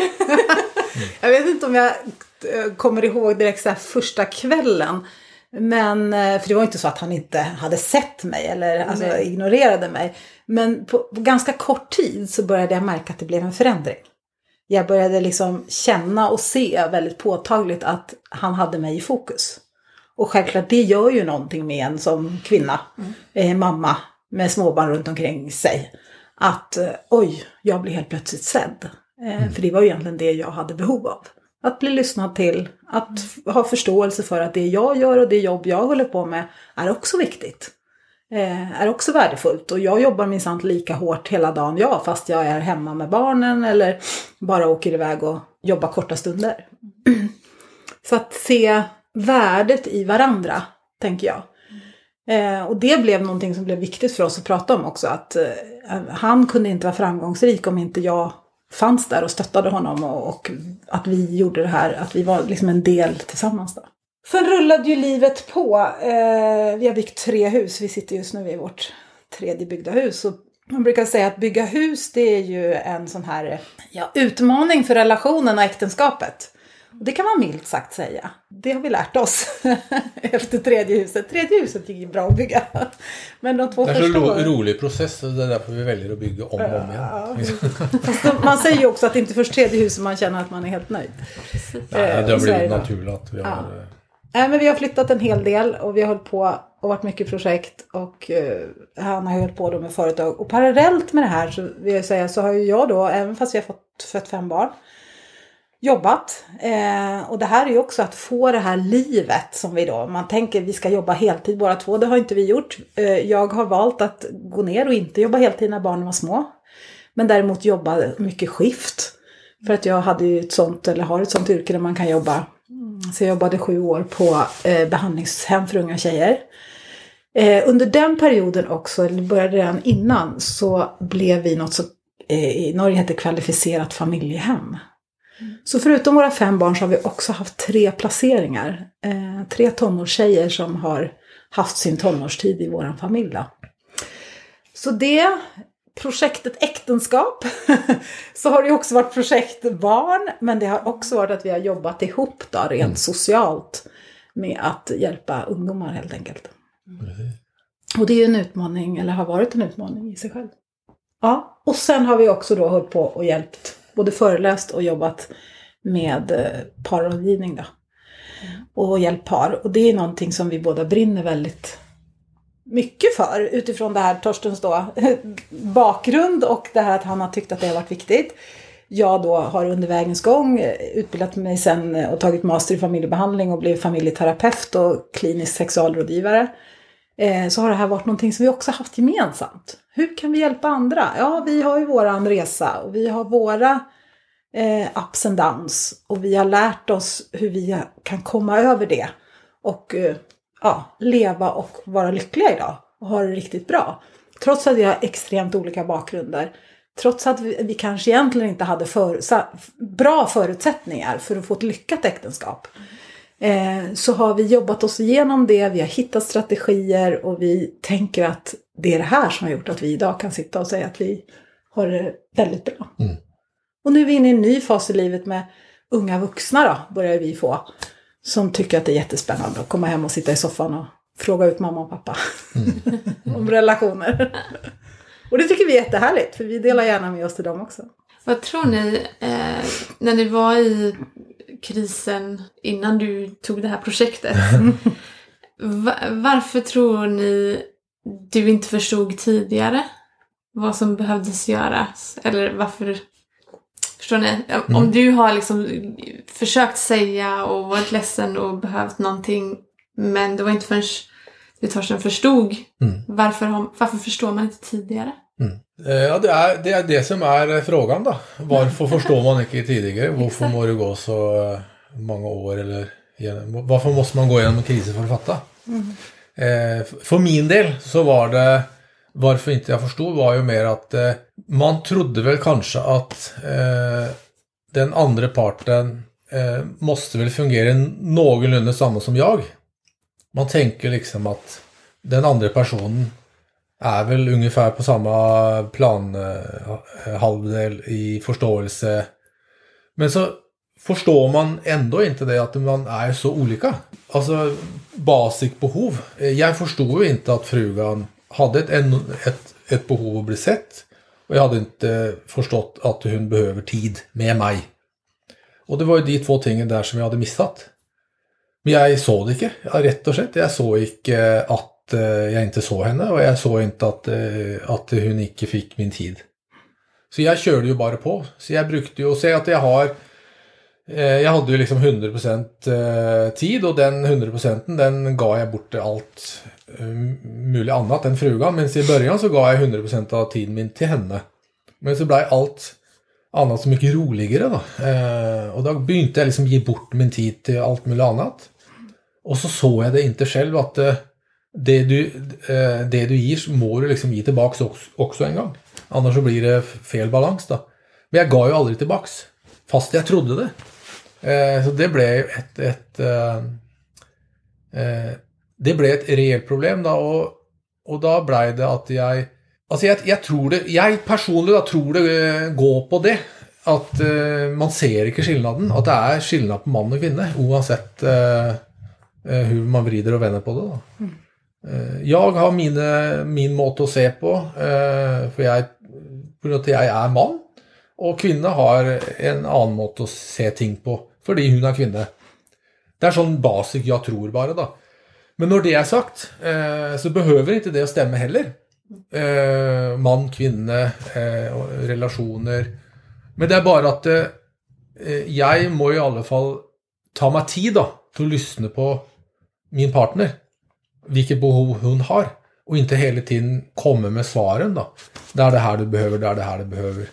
Jag vet inte om jag eh, kommer ihåg direkt så här första kvällen. Men, eh, för det var inte så att han inte hade sett mig eller alltså, ignorerade mig. Men på, på ganska kort tid så började jag märka att det blev en förändring. Jag började liksom känna och se väldigt påtagligt att han hade mig i fokus. Och självklart, det gör ju någonting med en som kvinna, eh, mamma med småbarn runt omkring sig. Att eh, oj, jag blir helt plötsligt sedd. Eh, För det var ju egentligen det jag hade behov av. Att bli lyssnad till, att f- ha förståelse för att det jag gör och det jobb jag håller på med är också viktigt. Eh, är också värdefullt. Och jag jobbar minsann lika hårt hela dagen, jag, fast jag är hemma med barnen eller bara åker iväg och jobbar korta stunder. Så att se värdet i varandra, tänker jag. Eh, och det blev någonting som blev viktigt för oss att prata om också. Att eh, han kunde inte vara framgångsrik om inte jag fanns där och stöttade honom. Och, och att vi gjorde det här, att vi var liksom en del tillsammans. Då. Sen rullade ju livet på. Eh, vi har byggt tre hus. Vi sitter just nu i vårt tredje byggda hus. Och man brukar säga att bygga hus det är ju en sån här ja, utmaning för relationen och äktenskapet. Det kan man milt sagt säga. Det har vi lärt oss efter tredje huset. Tredje huset gick ju bra att bygga. Men de två Det är första ro, rolig process, det är därför vi väljer att bygga om och om igen. Man säger ju också att det inte är först tredje huset man känner att man är helt nöjd. Nej, Eh, det har är blivit naturligt att vi har... eh, Nej, men vi har flyttat en hel del och vi har hållit på och varit mycket projekt och eh, han har hållit på då med företag. Och parallellt med det här så vill jag säga så har ju jag då, även fast vi har fått fött fem barn, jobbat. Eh, och det här är ju också att få det här livet som vi då, man tänker vi ska jobba heltid båda två, det har inte vi gjort. Eh, jag har valt att gå ner och inte jobba heltid när barnen var små. Men däremot jobba mycket skift. För att jag hade ju ett sånt, eller har ett sånt yrke där man kan jobba. Så jag jobbade sju år på eh, behandlingshem för unga tjejer. Eh, under den perioden också, eller började redan innan, så blev vi något som eh, i Norge heter kvalificerat familjehem. Så förutom våra fem barn så har vi också haft tre placeringar. Eh, tre tonårstjejer som har haft sin tonårstid i vår familj. Då. Så det, projektet äktenskap, så har det också varit projekt barn, men det har också varit att vi har jobbat ihop då, rent socialt med att hjälpa ungdomar helt enkelt. Och det är ju en utmaning, eller har varit en utmaning i sig själv. Ja, och sen har vi också då hållit på och hjälpt, både föreläst och jobbat med eh, parrådgivning då. Och hjälpt par. Och det är någonting som vi båda brinner väldigt mycket för utifrån det här Torstens då bakgrund och det här att han har tyckt att det har varit viktigt. Jag då har under vägens gång utbildat mig sen och tagit master i familjebehandling och blivit familjeterapeut och klinisk sexualrådgivare. Eh, så har det här varit någonting som vi också haft gemensamt. Hur kan vi hjälpa andra? Ja, vi har ju våran resa och vi har våra eh, ups and downs och vi har lärt oss hur vi kan komma över det och eh, ja, leva och vara lyckliga idag och ha det riktigt bra. Trots att vi har extremt olika bakgrunder. Trots att vi, vi kanske egentligen inte hade för, bra förutsättningar för att få ett lyckat äktenskap. Eh, så har vi jobbat oss igenom det, vi har hittat strategier och vi tänker att det är det här som har gjort att vi idag kan sitta och säga att vi har det väldigt bra. Mm. Och nu är vi inne i en ny fas i livet med unga vuxna då, börjar vi få. Som tycker att det är jättespännande att komma hem och sitta i soffan och fråga ut mamma och pappa om relationer. och det tycker vi är jättehärligt, för vi delar gärna med oss till dem också. Vad tror ni, eh, när ni var i krisen innan du tog det här projektet. va- varför tror ni du inte förstod tidigare vad som behövdes göras? Eller varför... Förstår ni? Om du har liksom försökt säga och varit ledsen och behövt någonting men det var inte förrän du Torsten förstod. Mm. Varför, har- varför förstår man inte tidigare? Eh, Ja, det er det, er det som er frågan, da. Hvorfor forstår man ikke tidligere? Hvorfor må det gå så eh, mange år, eller Hvorfor måste man gå gjennom en krise for å fatte? Eh, f- For min del så var det varför inte jag förstod var ju mer att eh, man trodde väl kanske att eh, den andra parten eh, måste väl fungera någorlunda samma som jag. Man tänker liksom att den andra personen är väl ungefär på samma planhalvdel eh, i förståelse. Men så förstår man ändå inte det att man är så olika. alltså basic behov. Eh, jag förstod ju inte att frugan hade ett, ett, ett behov att bli sett. Och jag hade inte förstått att hon behöver tid med mig. Och det var ju de två tingen där som jag hade missat. Men jag såg det inte, ja, rätt och sett. Jag såg inte eh, att eh, jag inte såg henne och jag såg inte att, eh, att hon inte fick min tid. Så jag körde ju bara på. Så jag brukade ju, och säga att jag har jag hade ju liksom 100% tid och den 100% den gav jag bort till allt Eh, mulig möjligt annat än frugan. Men i början så gav jag 100% av tiden min till henne. Men så blev allt annat så mycket roligare då. Eh, och då började jag liksom ge bort min tid till allt möjligt annat. Och så såg jag det inte själv att eh, det, du, eh, det du ger må du liksom ge tillbaks också, också en gång. Annars så blir det fel balans då. Men jag gav ju aldrig tillbaks. Fast jag trodde det. Eh, så det blev ju ett, ett eh, det blev ett reellt problem då och, och då blev det att jag Alltså jag, jag tror det Jag personligen då tror det eh, går på det. Att eh, man ser inte skillnaden. Att det är skillnad på man och kvinna oavsett eh, eh, hur man vrider och vänder på det. Då. Eh, Jag har mine, min måte att se på, för jag, på grund av att jag är man. Och kvinna har en annan måte att se ting på, fordi hon är kvinna. Det är sån basic jag tror bara då. Men när det är sagt, eh, så behöver inte det stämma heller. Eh, man, kvinna, eh, relationer. Men det är bara att eh, jag måste i alla fall ta mig tid då, till att lyssna på min partner vilket behov hon har. Och inte hela tiden komma med svaren då. Det är det här du behöver, det är det här du behöver.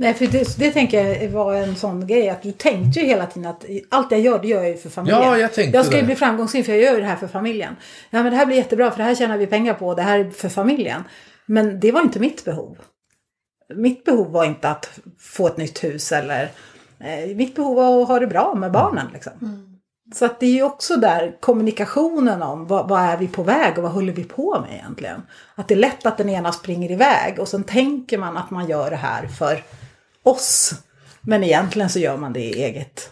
Nej, för det, det tänker jag var en sån grej att du tänkte ju hela tiden att allt jag gör, det gör jag ju för familjen. Ja, jag tänkte Jag ska ju det. bli framgångsrik för jag gör ju det här för familjen. Ja, men det här blir jättebra för det här tjänar vi pengar på, det här är för familjen. Men det var inte mitt behov. Mitt behov var inte att få ett nytt hus eller eh, mitt behov var att ha det bra med barnen. Liksom. Så att det är ju också där kommunikationen om vad, vad är vi på väg och vad håller vi på med egentligen. Att det är lätt att den ena springer iväg och sen tänker man att man gör det här för oss. Men egentligen så gör man det i eget,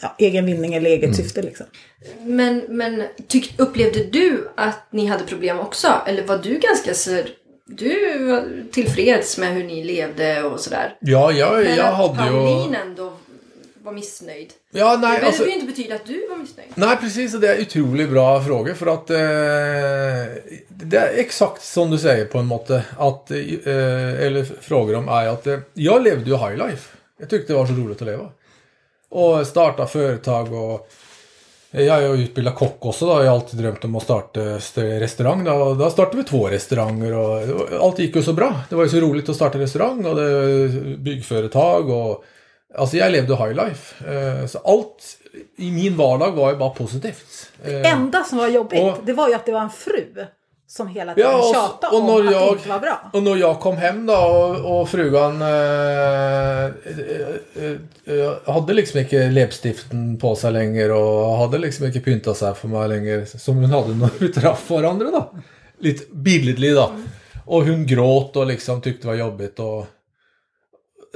ja, egen vinning eller eget syfte liksom. Men, men tyck, upplevde du att ni hade problem också? Eller var du ganska så... Du var tillfreds med hur ni levde och sådär? Ja, jag, Men jag att hade ju... ändå var missnöjd. Ja, Det nej, behöver alltså... ju inte betyda att du var missnöjd. Nej, precis. och Det är otroligt bra fråga. För att eh, det är exakt som du säger på en måte. Att, eh, eller frågor om är att eh, jag levde ju high life. Jag tyckte det var så roligt att leva. Och starta företag och jag är ju utbildad kock också då. Jag har alltid drömt om att starta st- restaurang. Då. Då startade vi två restauranger och allt gick ju så bra. Det var ju så roligt att starta restaurang och det, byggföretag och Alltså jag levde high life. Eh, Så allt i min vardag var ju bara positivt. Eh, enda som var jobbigt, och- det var ju att det var en fru som hela tiden Ja, och, tjatade om att jag, det inte var bra. Och när jag kom hem då och, och frugan eh, hade liksom inte läppstiften på sig längre och hade liksom inte pyntat sig för mig längre som hon hade när vi träffade varandra då. Lite bildligt då. Och hon gråt och liksom tyckte det var jobbigt och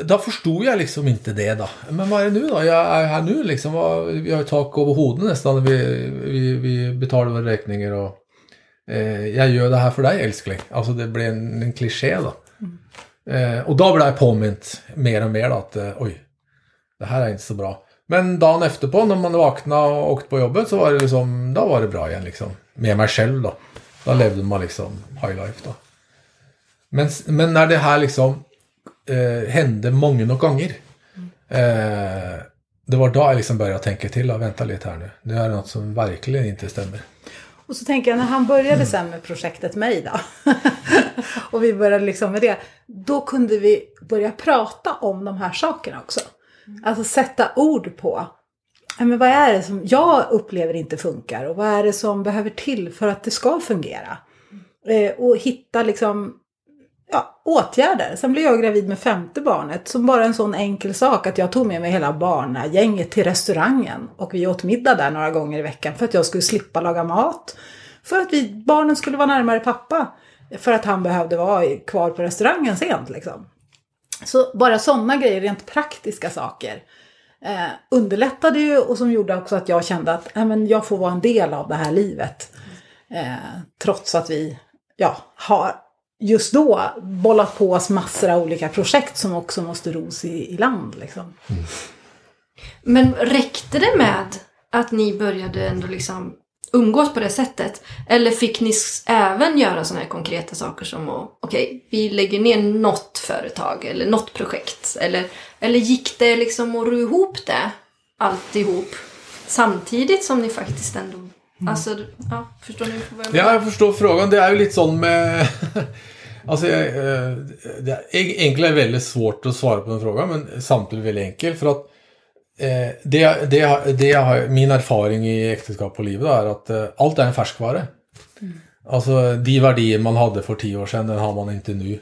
då förstod jag liksom inte det då. Men vad är det nu då? Jag är här nu liksom. Vi har ju tak över huvudet nästan. Vi, vi, vi betalar våra räkningar och eh, jag gör det här för dig älskling. Alltså det blir en, en kliché då. Eh, och då blev jag påmint mer och mer då att eh, oj, det här är inte så bra. Men dagen efter på när man vaknade och åkte på jobbet så var det liksom, då var det bra igen liksom. Med mig själv då. Då levde man liksom high life då. Men, men när det här liksom eh, hände många gånger. Eh, det var då jag liksom började tänka till och vänta lite här nu. Nu är det något som verkligen inte stämmer. Och så tänker jag när han började sen med projektet mig då. och vi började liksom med det. Då kunde vi börja prata om de här sakerna också. Alltså sätta ord på. ja, Men vad är det som jag upplever inte funkar? Och vad är det som behöver till för att det ska fungera? Eh, och hitta liksom ja, åtgärder. Sen blev jag gravid med femte barnet. Som bara en sån enkel sak att jag tog med mig hela barnagänget till restaurangen. Och vi åt middag där några gånger i veckan för att jag skulle slippa laga mat. För att vi, barnen skulle vara närmare pappa. För att han behövde vara kvar på restaurangen sent liksom. Så bara sådana grejer, rent praktiska saker. eh, underlättade ju och som gjorde också att jag kände att äh, men jag får vara en del av det här livet. Eh, trots att vi ja, har just då bollat på oss massor av olika projekt som också måste ros i, i land. Liksom. Mm. Men räckte det med att ni började ändå liksom umgås på det sättet? Eller fick ni även göra sådana här konkreta saker som att, okej, vi lägger ner något företag eller något projekt? Eller, eller gick det liksom att ro ihop det, alltihop, samtidigt som ni faktiskt ändå... Alltså, ja, förstår ni vad jag Ja, jag förstår frågan. Det är ju lite sån med... alltså, jag, eh, det är egentligen väldigt svårt att svara på den frågan, men samtidigt väldigt enkel. För att eh, det, det, det har, min erfaring i äktenskap och livet är att eh, allt är en färskvara. Alltså, de värdier man hade för tio år sedan, den har man inte nu.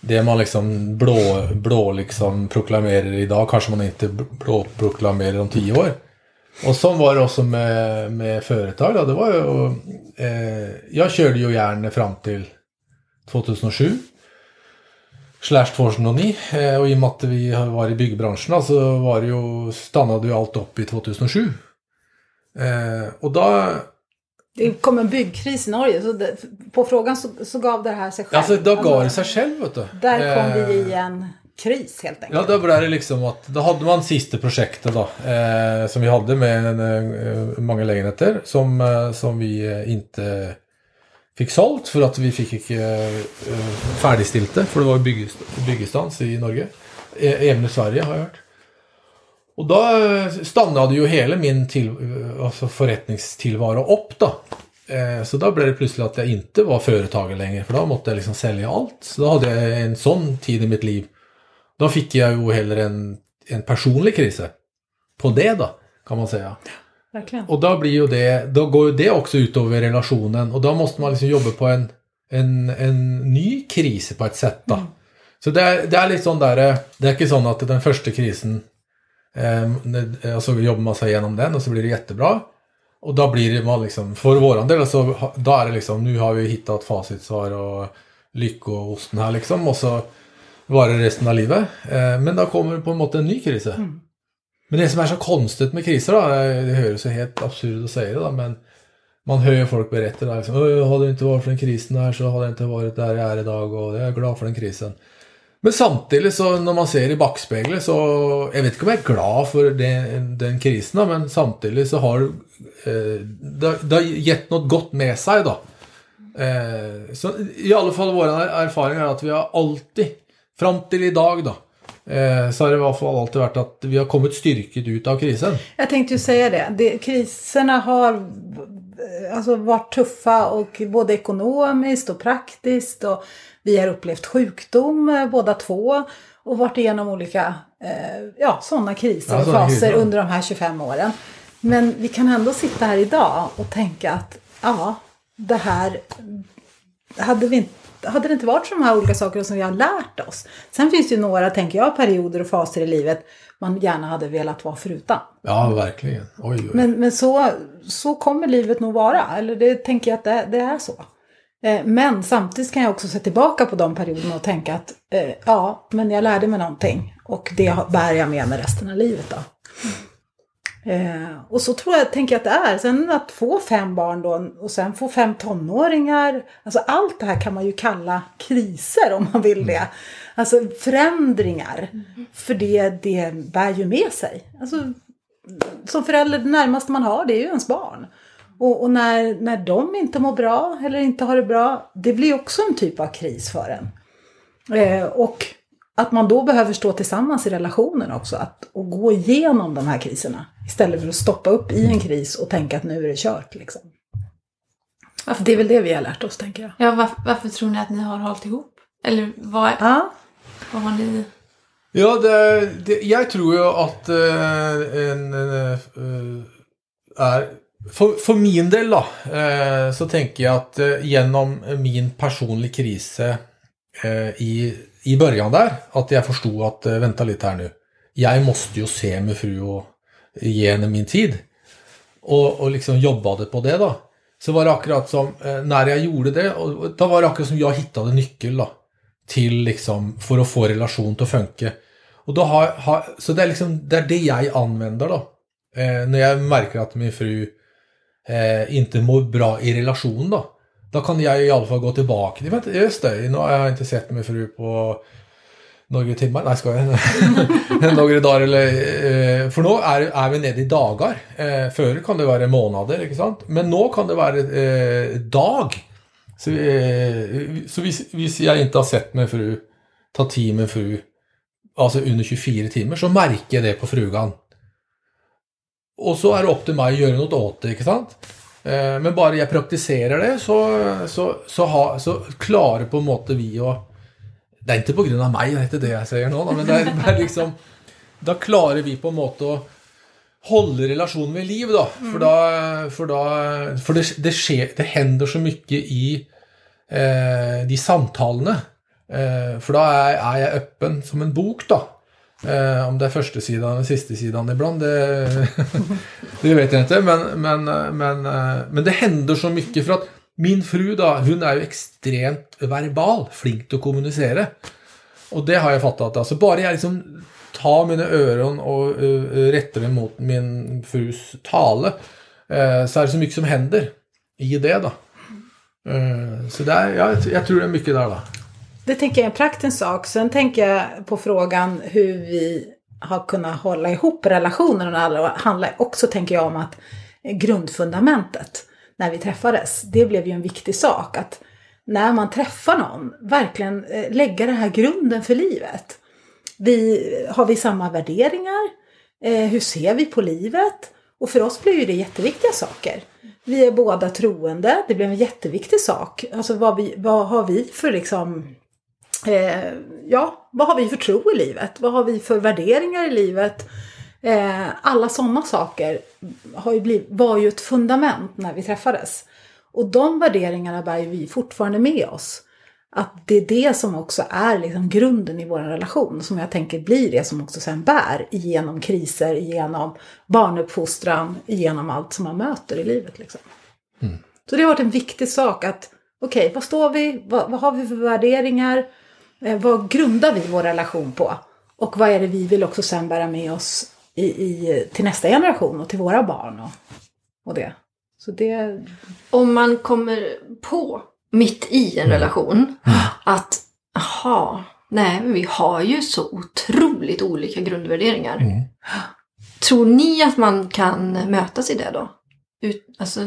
Det man liksom blå, blå liksom proklamerar idag kanske man inte blå proklamerar om tio år. Och så var det också med, med företag. Då. Det var ju, eh, jag körde ju gärna fram till 2007. Slash 2009. Eh, och i och med att vi var i byggbranschen så var det ju, stannade ju allt upp i 2007. Eh, och då, Det kom en byggkris i Norge, så det, på frågan så, så gav det här sig själv. alltså, då gav det sig själv vet du. Där kom Eh, vi i en kris helt enkelt. Ja, då blev det liksom att då hade man sista projektet då, eh, som vi hade med eh, många lägenheter som, eh, som vi eh, inte fick sålt för att vi fick inte eh, färdigstilt det, för det var byggest, byggestans i Norge. E, även i Sverige har jag hört. Och då eh, stannade ju hela min till, eh, alltså förrättningstillvaro upp då. Så då blev det plötsligt att jag inte var företagare längre, för då måste jag liksom sälja allt. Så då hade jag en sån tid i mitt liv då fick jag ju hellre en, en personlig kris på det då, kan man säga. Verkligen. Och då blir ju det, då går ju det också ut över relationen och då måste man liksom jobba på en, en, en ny kris på ett sätt då. Så det är, det är lite sån där, eh, det är inte så att den första krisen, eh, när- alltså jobbar man sig igenom den och så blir det jättebra. Och då blir man liksom, för våran del så då är det liksom, nu har vi hittat facitsvar och lyckoosten här liksom och så var det resten av livet. Eh, men då kommer på en måte en ny kris. Men det som är så konstigt med kriser då, eh, det hörs ju helt absurt att säga det men man hör folk berätta där liksom, "Åh, hade det inte varit för den krisen här så hade jag inte varit där jag är idag och jag är glad för den krisen. Men samtidigt så när man ser i backspegeln så, jag vet inte om jag är glad för den, den krisen men samtidigt så har eh, det, det har gett något gott med sig då. Eh, så i alla fall vår erfaring är att vi har alltid, fram till idag då, eh, så har det i alla fall alltid varit att vi har kommit styrket ut av krisen. Jag tänkte ju säga det. det kriserna har alltså, varit tuffa och både ekonomiskt och praktiskt. Och vi har upplevt sjukdom eh, båda två. Och varit igenom olika eh, ja, sådana kriser Ja, och faser kriser. under de här 25 åren. Men vi kan ändå sitta här idag och tänka att ja, det här hade, vi inte, hade det inte varit för de här olika sakerna som vi har lärt oss. Sen finns det ju några, tänker jag, perioder och faser i livet man gärna hade velat vara förutan. Ja, verkligen. Oj, oj. Men, men så, så kommer livet nog vara. Eller det tänker jag att det, det är så. Eh, Men samtidigt kan jag också se tillbaka på de perioderna och tänka att eh, ja, men jag lärde mig någonting. Och det bär jag med mig resten av livet då. Eh, och så tror jag, tänker jag att det är. Sen att få fem barn då och sen få fem tonåringar. Alltså allt det här kan man ju kalla kriser om man vill det. Alltså förändringar. För det, det bär ju med sig. Alltså som förälder, det närmaste man har det är ju ens barn. Och, och när, när de inte mår bra eller inte har det bra, det blir också en typ av kris för en. Eh, och att man då behöver stå tillsammans i relationen också att, och gå igenom de här kriserna. Istället för att stoppa upp i en kris och tänka att nu är det kört. Liksom. Det är väl det vi har lärt oss, tänker jag. Ja, varför, varför tror ni att ni har hållit ihop? Eller vad, Ja, vad har ni... Ja, det, det, jag tror ju att eh, en, en eh, är för, för min del då, eh, så tänker jag att genom min personliga kris i, i början där, att jag förstod att eh, vänta lite här nu. Jag måste ju se min fru och ge henne min tid. Och, och liksom jobbade på det då. Så var det akkurat som eh, när jag gjorde det, och, och då var det akkurat som jag hittade nyckeln då. Till liksom, för att få relation till att funka. Och då har, har, så det är liksom det, är det jag använder då. Eh, när jag märker att min fru eh, inte mår bra i relation då. Då kan jag i alla fall gå tillbaka vänta, just det, nu har jag inte sett min fru på några timmar, nej ska jag några dagar eller, eh, för nu är, är vi nere i dagar. Eh, förr kan det vara månader, inte sant? Men nu kan det vara eh, dag. Så, eh, så hvis jag inte har sett min fru, ta tid med fru, alltså under 24 timmar, så märker jag det på frugan. Och så är det upp till mig att göra något åt det, inte sant? Eh, men bare jeg praktiserer det så, så, så, ha, så klarer på en måte vi å Det er ikke pga. meg, det er ikke det jeg sier nå, da, men det er, det er liksom Da klarer vi på en måte å holde relasjonen ved liv, da. For, da, for, da, for det, det, skjer, det händer så mye i eh, de samtalene. Eh, for da er, er jeg öppen som en bok, da. Eh, om det är första sidan eller sista sidan ibland, det, det vet jag inte. Men, men, men, eh, men det händer så mycket för att min fru, då, hon är ju extremt verbal. Flink att kommunicera. Och det har jag fattat. Alltså bara jag liksom tar mina öron och uh, rättar dem mot min frus tale, eh, så är det så mycket som händer i det, då. Uh, så det är, ja, jag tror det är mycket där då. Det tänker jag är en praktisk sak. Sen tänker jag på frågan hur vi har kunnat hålla ihop relationen. Det handlar också, tänker jag, om att grundfundamentet när vi träffades, det blev ju en viktig sak. Att när man träffar någon, verkligen eh, lägga den här grunden för livet. Vi, har vi samma värderingar? Eh, hur ser vi på livet? Och för oss blev ju det jätteviktiga saker. Vi är båda troende, det blev en jätteviktig sak. Alltså vad, vi, vad har vi för liksom eh, ja, vad har vi för tro i livet? Vad har vi för värderingar i livet? Eh, alla sådana saker har ju blivit, var ju ett fundament när vi träffades. Och de värderingarna bär ju vi fortfarande med oss. Att det är det som också är liksom grunden i vår relation. Som jag tänker blir det som också sen bär igenom kriser, igenom barnuppfostran, igenom allt som man möter i livet. Liksom. Mm. Så det har varit en viktig sak att okej, okay, vad står vi? Vad, vad har vi för värderingar? Eh, vad grundar vi vår relation på? Och vad är det vi vill också sen bära med oss i, i, till nästa generation och till våra barn och, och det. Så det... Om man kommer på mitt i en relation att, aha, nej men vi har ju så otroligt olika grundvärderingar. Mm. Tror ni att man kan mötas i det då? Ut, alltså,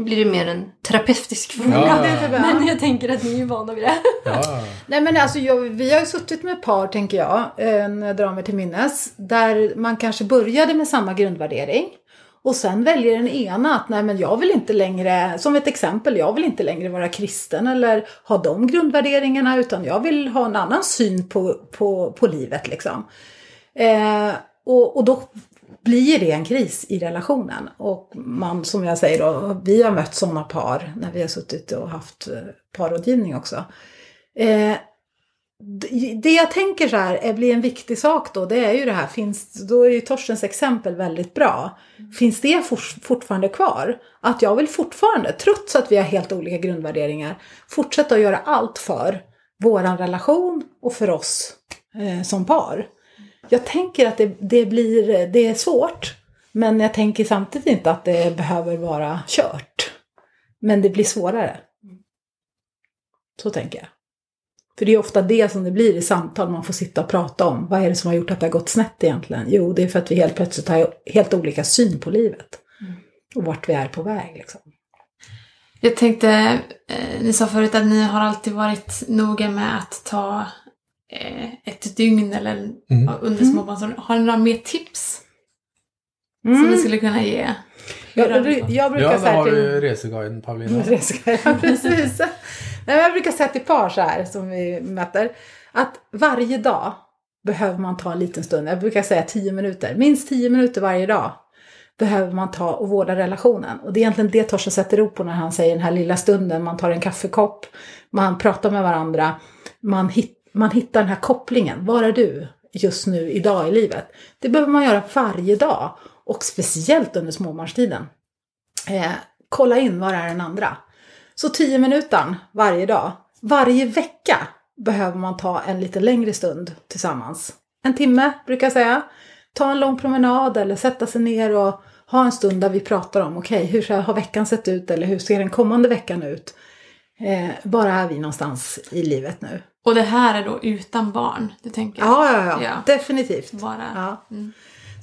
nu blir det mer en terapeutisk fråga. Ja. typ- Men jag tänker att ni är vana vid det. Ja, Nej men alltså jag, vi har ju suttit med par tänker jag, eh, när jag drar mig till minnes, där man kanske började med samma grundvärdering. Och sen väljer den ena att nej men jag vill inte längre, som ett exempel, jag vill inte längre vara kristen eller ha de grundvärderingarna utan jag vill ha en annan syn på, på, på livet liksom. Eh, och, och då blir det en kris i relationen. Och man, som jag säger då, vi har mött sådana par när vi har suttit och haft eh, parrådgivning också. Eh, det jag tänker så här eh, blir en viktig sak då, det är ju det här, finns, då är ju Torstens exempel väldigt bra. Finns det for, fortfarande kvar? Att jag vill fortfarande, trots att vi har helt olika grundvärderingar, fortsätta att göra allt för våran relation och för oss eh, som par. Jag tänker att det, det blir, det är svårt. Men jag tänker samtidigt inte att det behöver vara kört. Men det blir svårare. Så tänker jag. För det är ofta det som det blir i samtal man får sitta och prata om. Vad är det som har gjort att det har gått snett egentligen? Jo, det är för att vi helt plötsligt har helt olika syn på livet. Och vart vi är på väg liksom. Jag tänkte, eh, ni sa förut att ni har alltid varit noga med att ta ett dygn eller Mm. under småbarnsåldern. Har ni några mer tips som Mm. ni skulle kunna ge? Jag, jag, jag brukar ja säga då har till... vi reseguiden Paulina. Ja, precis. Nej, men jag brukar säga till par så här som vi möter. Att varje dag behöver man ta en liten stund. Jag brukar säga tio minuter. Minst tio minuter varje dag behöver man ta och vårda relationen. Och det är egentligen det Torsten sätter ord på när han säger den här lilla stunden. Man tar en kaffekopp, man pratar med varandra, man, hit, man hittar den här kopplingen. Var är du just nu idag i livet? Det behöver man göra varje dag. Och speciellt under småbarnstiden. Eh, kolla in var är den andra. Så 10 minuter varje dag. Varje vecka behöver man ta en lite längre stund tillsammans. en timme brukar jag säga. Ta en lång promenad eller sätta sig ner och ha en stund där vi pratar om, okej, hur ska- har veckan sett ut eller hur ser den kommande veckan ut? Eh, bara är vi någonstans i livet nu. Och det här är då utan barn, du tänker? Ja, ja, ja, Ja. definitivt. Bara... Ja. Mm.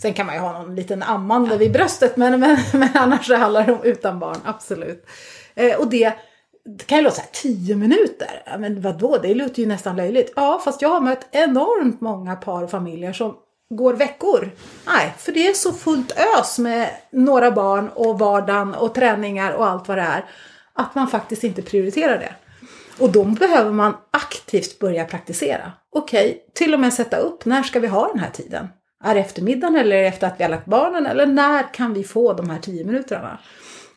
Sen kan man ju ha någon liten ammande vid bröstet, men, men, men annars handlar det om utan barn, absolut. Eh, och det, det kan ju låta så här, tio minuter, Ja, men vadå, det låter ju nästan löjligt. Ja, fast jag har mött enormt många par och familjer som går veckor. Nej, för det är så fullt ös med några barn och vardagen och träningar och allt vad det är. Att man faktiskt inte prioriterar det. Och då behöver man aktivt börja praktisera. Okej, till och med sätta upp, när ska vi ha den här tiden? Är det eftermiddagen eller efter att vi har lagt barnen? Eller när kan vi få de här tio minuterna?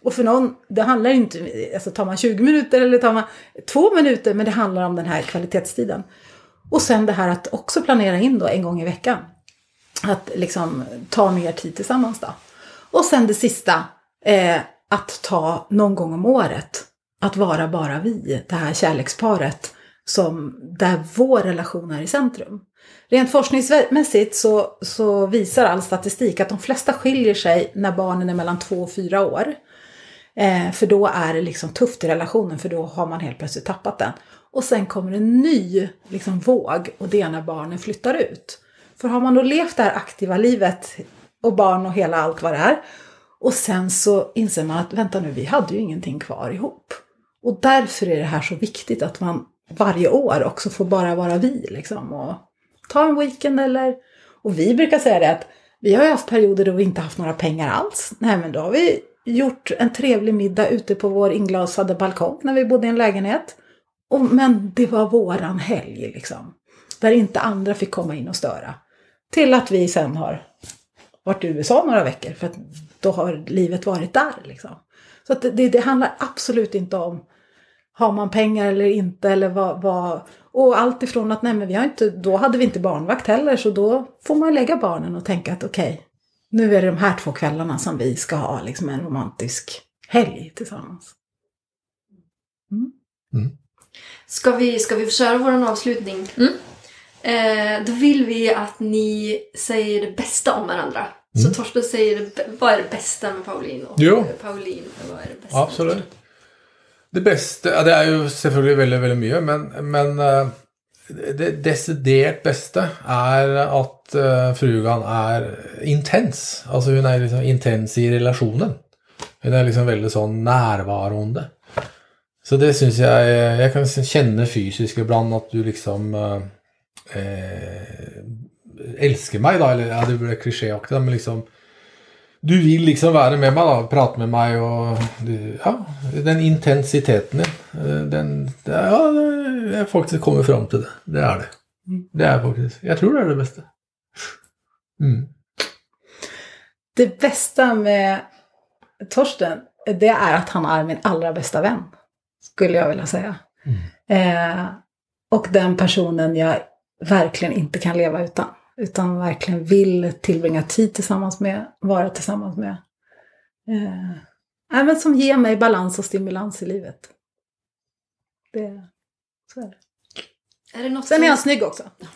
Och för någon, det handlar inte, alltså tar man 20 minuter eller tar man två minuter, men det handlar om den här kvalitetstiden. Och sen det här att också planera in då en gång i veckan. Att liksom ta mer tid tillsammans då. Och sen det sista, eh, att ta någon gång om året. Att vara bara vi, det här kärleksparet, som, där vår relation är i centrum. Rent forskningsmässigt så, så visar all statistik att de flesta skiljer sig när barnen är mellan två och fyra år. Eh, för då är det liksom tufft i relationen för då har man helt plötsligt tappat den. Och sen kommer en ny liksom, våg och det är när barnen flyttar ut. För har man då levt det här aktiva livet och barn och hela allt vad det är. Och sen så inser man att vänta nu, vi hade ju ingenting kvar ihop. Och därför är det här så viktigt att man varje år också får bara vara vi liksom. Och ta en weekend eller... Och vi brukar säga det att vi har ju haft perioder då vi inte haft några pengar alls. Nej men då har vi gjort en trevlig middag ute på vår inglasade balkong när vi bodde i en lägenhet. Och, men det var våran helg liksom. Där inte andra fick komma in och störa. Till att vi sen har varit i USA några veckor för att då har livet varit där liksom. Så att det, det handlar absolut inte om har man pengar eller inte eller vad, vad och allt ifrån att nej men vi har inte, då hade vi inte barnvakt heller så då får man lägga barnen och tänka att okej, nu är det de här två kvällarna som vi ska ha liksom en romantisk helg tillsammans. Ska vi, ska vi köra vår avslutning? Mm. Eh, då vill vi att ni säger det bästa om varandra. Så Torsten säger vad är det bästa med Pauline? Och Jo. Pauline, vad är det bästa? Torsten? Det beste ja, Det er jo selvfølgelig veldig, veldig mye, men, men eh, det desidert beste er at uh, eh, frugan er intens. Altså hun er liksom intens i relasjonen. Hun er liksom veldig sånn nærværende. Så det syns jeg eh, Jeg kan känna kjenne fysisk iblant at du liksom uh, eh, elsker meg, da. Eller ja, det blir klisjéaktig, men liksom du vil liksom være med meg, da, prate med meg og du, Ja, den intensiteten din. eh, Den Ja, det- jeg faktisk kommer fram til det. Det er det. Det er faktisk Jeg tror det er det beste. Mm. Det bästa med Torsten, det är att han är min allra bästa vän. Skulle jag vilja säga. Eh, och den personen jag verkligen inte kan leva utan. Utan verkligen vill tillbringa tid tillsammans med, vara tillsammans med. Eh, men som ger mig balans och stimulans i livet. Det, så är det. Är det något Sen är han snygg också.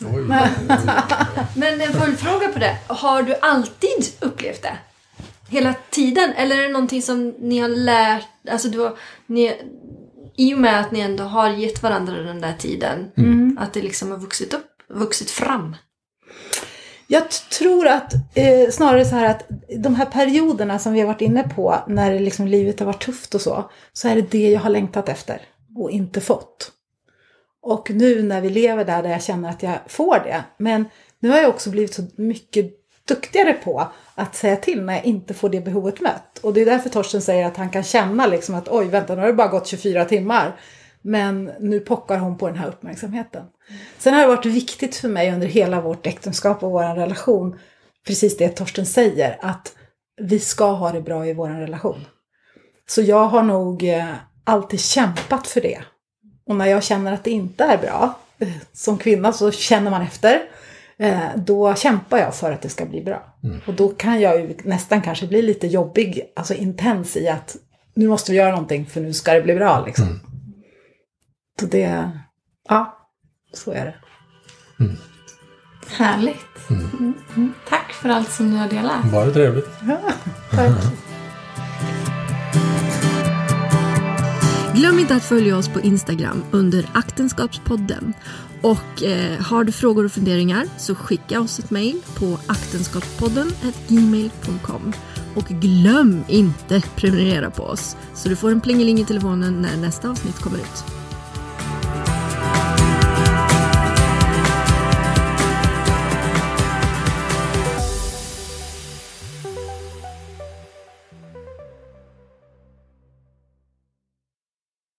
Men en följdfråga på det. Har du alltid upplevt det? Hela tiden? Eller är det någonting som ni har lärt... Alltså du har, ni, I och med att ni ändå har gett varandra den där tiden. Mm. Att det liksom har vuxit upp, vuxit fram. Jag tror att eh, snarare så här att de här perioderna som vi har varit inne på när liksom livet har varit tufft och så, så är det det jag har längtat efter och inte fått. Och nu när vi lever där, där jag känner att jag får det. Men nu har jag också blivit så mycket duktigare på att säga till när jag inte får det behovet mött. Och det är därför Torsten säger att han kan känna liksom att oj, vänta, nu har det bara gått 24 timmar. Men nu pockar hon på den här uppmärksamheten. Sen har det varit viktigt för mig under hela vårt äktenskap och vår relation, precis det Torsten säger, att vi ska ha det bra i vår relation. Så jag har nog eh, alltid kämpat för det. Och när jag känner att det inte är bra, eh, som kvinna så känner man efter, eh, då kämpar jag för att det ska bli bra. Och då kan jag ju nästan kanske bli lite jobbig, alltså intens i att nu måste vi göra någonting för nu ska det bli bra liksom. Så det, ja, så är det. Härligt. Mm. Tack för allt som ni har delat. Bara trevligt. Tack. Glöm inte att följa oss på Instagram under Aktenskapspodden. Och eh, har du frågor och funderingar så skicka oss ett mejl på aktenskapspodden gmail.com. Och glöm inte prenumerera på oss så du får en plingeling i telefonen när nästa avsnitt kommer ut.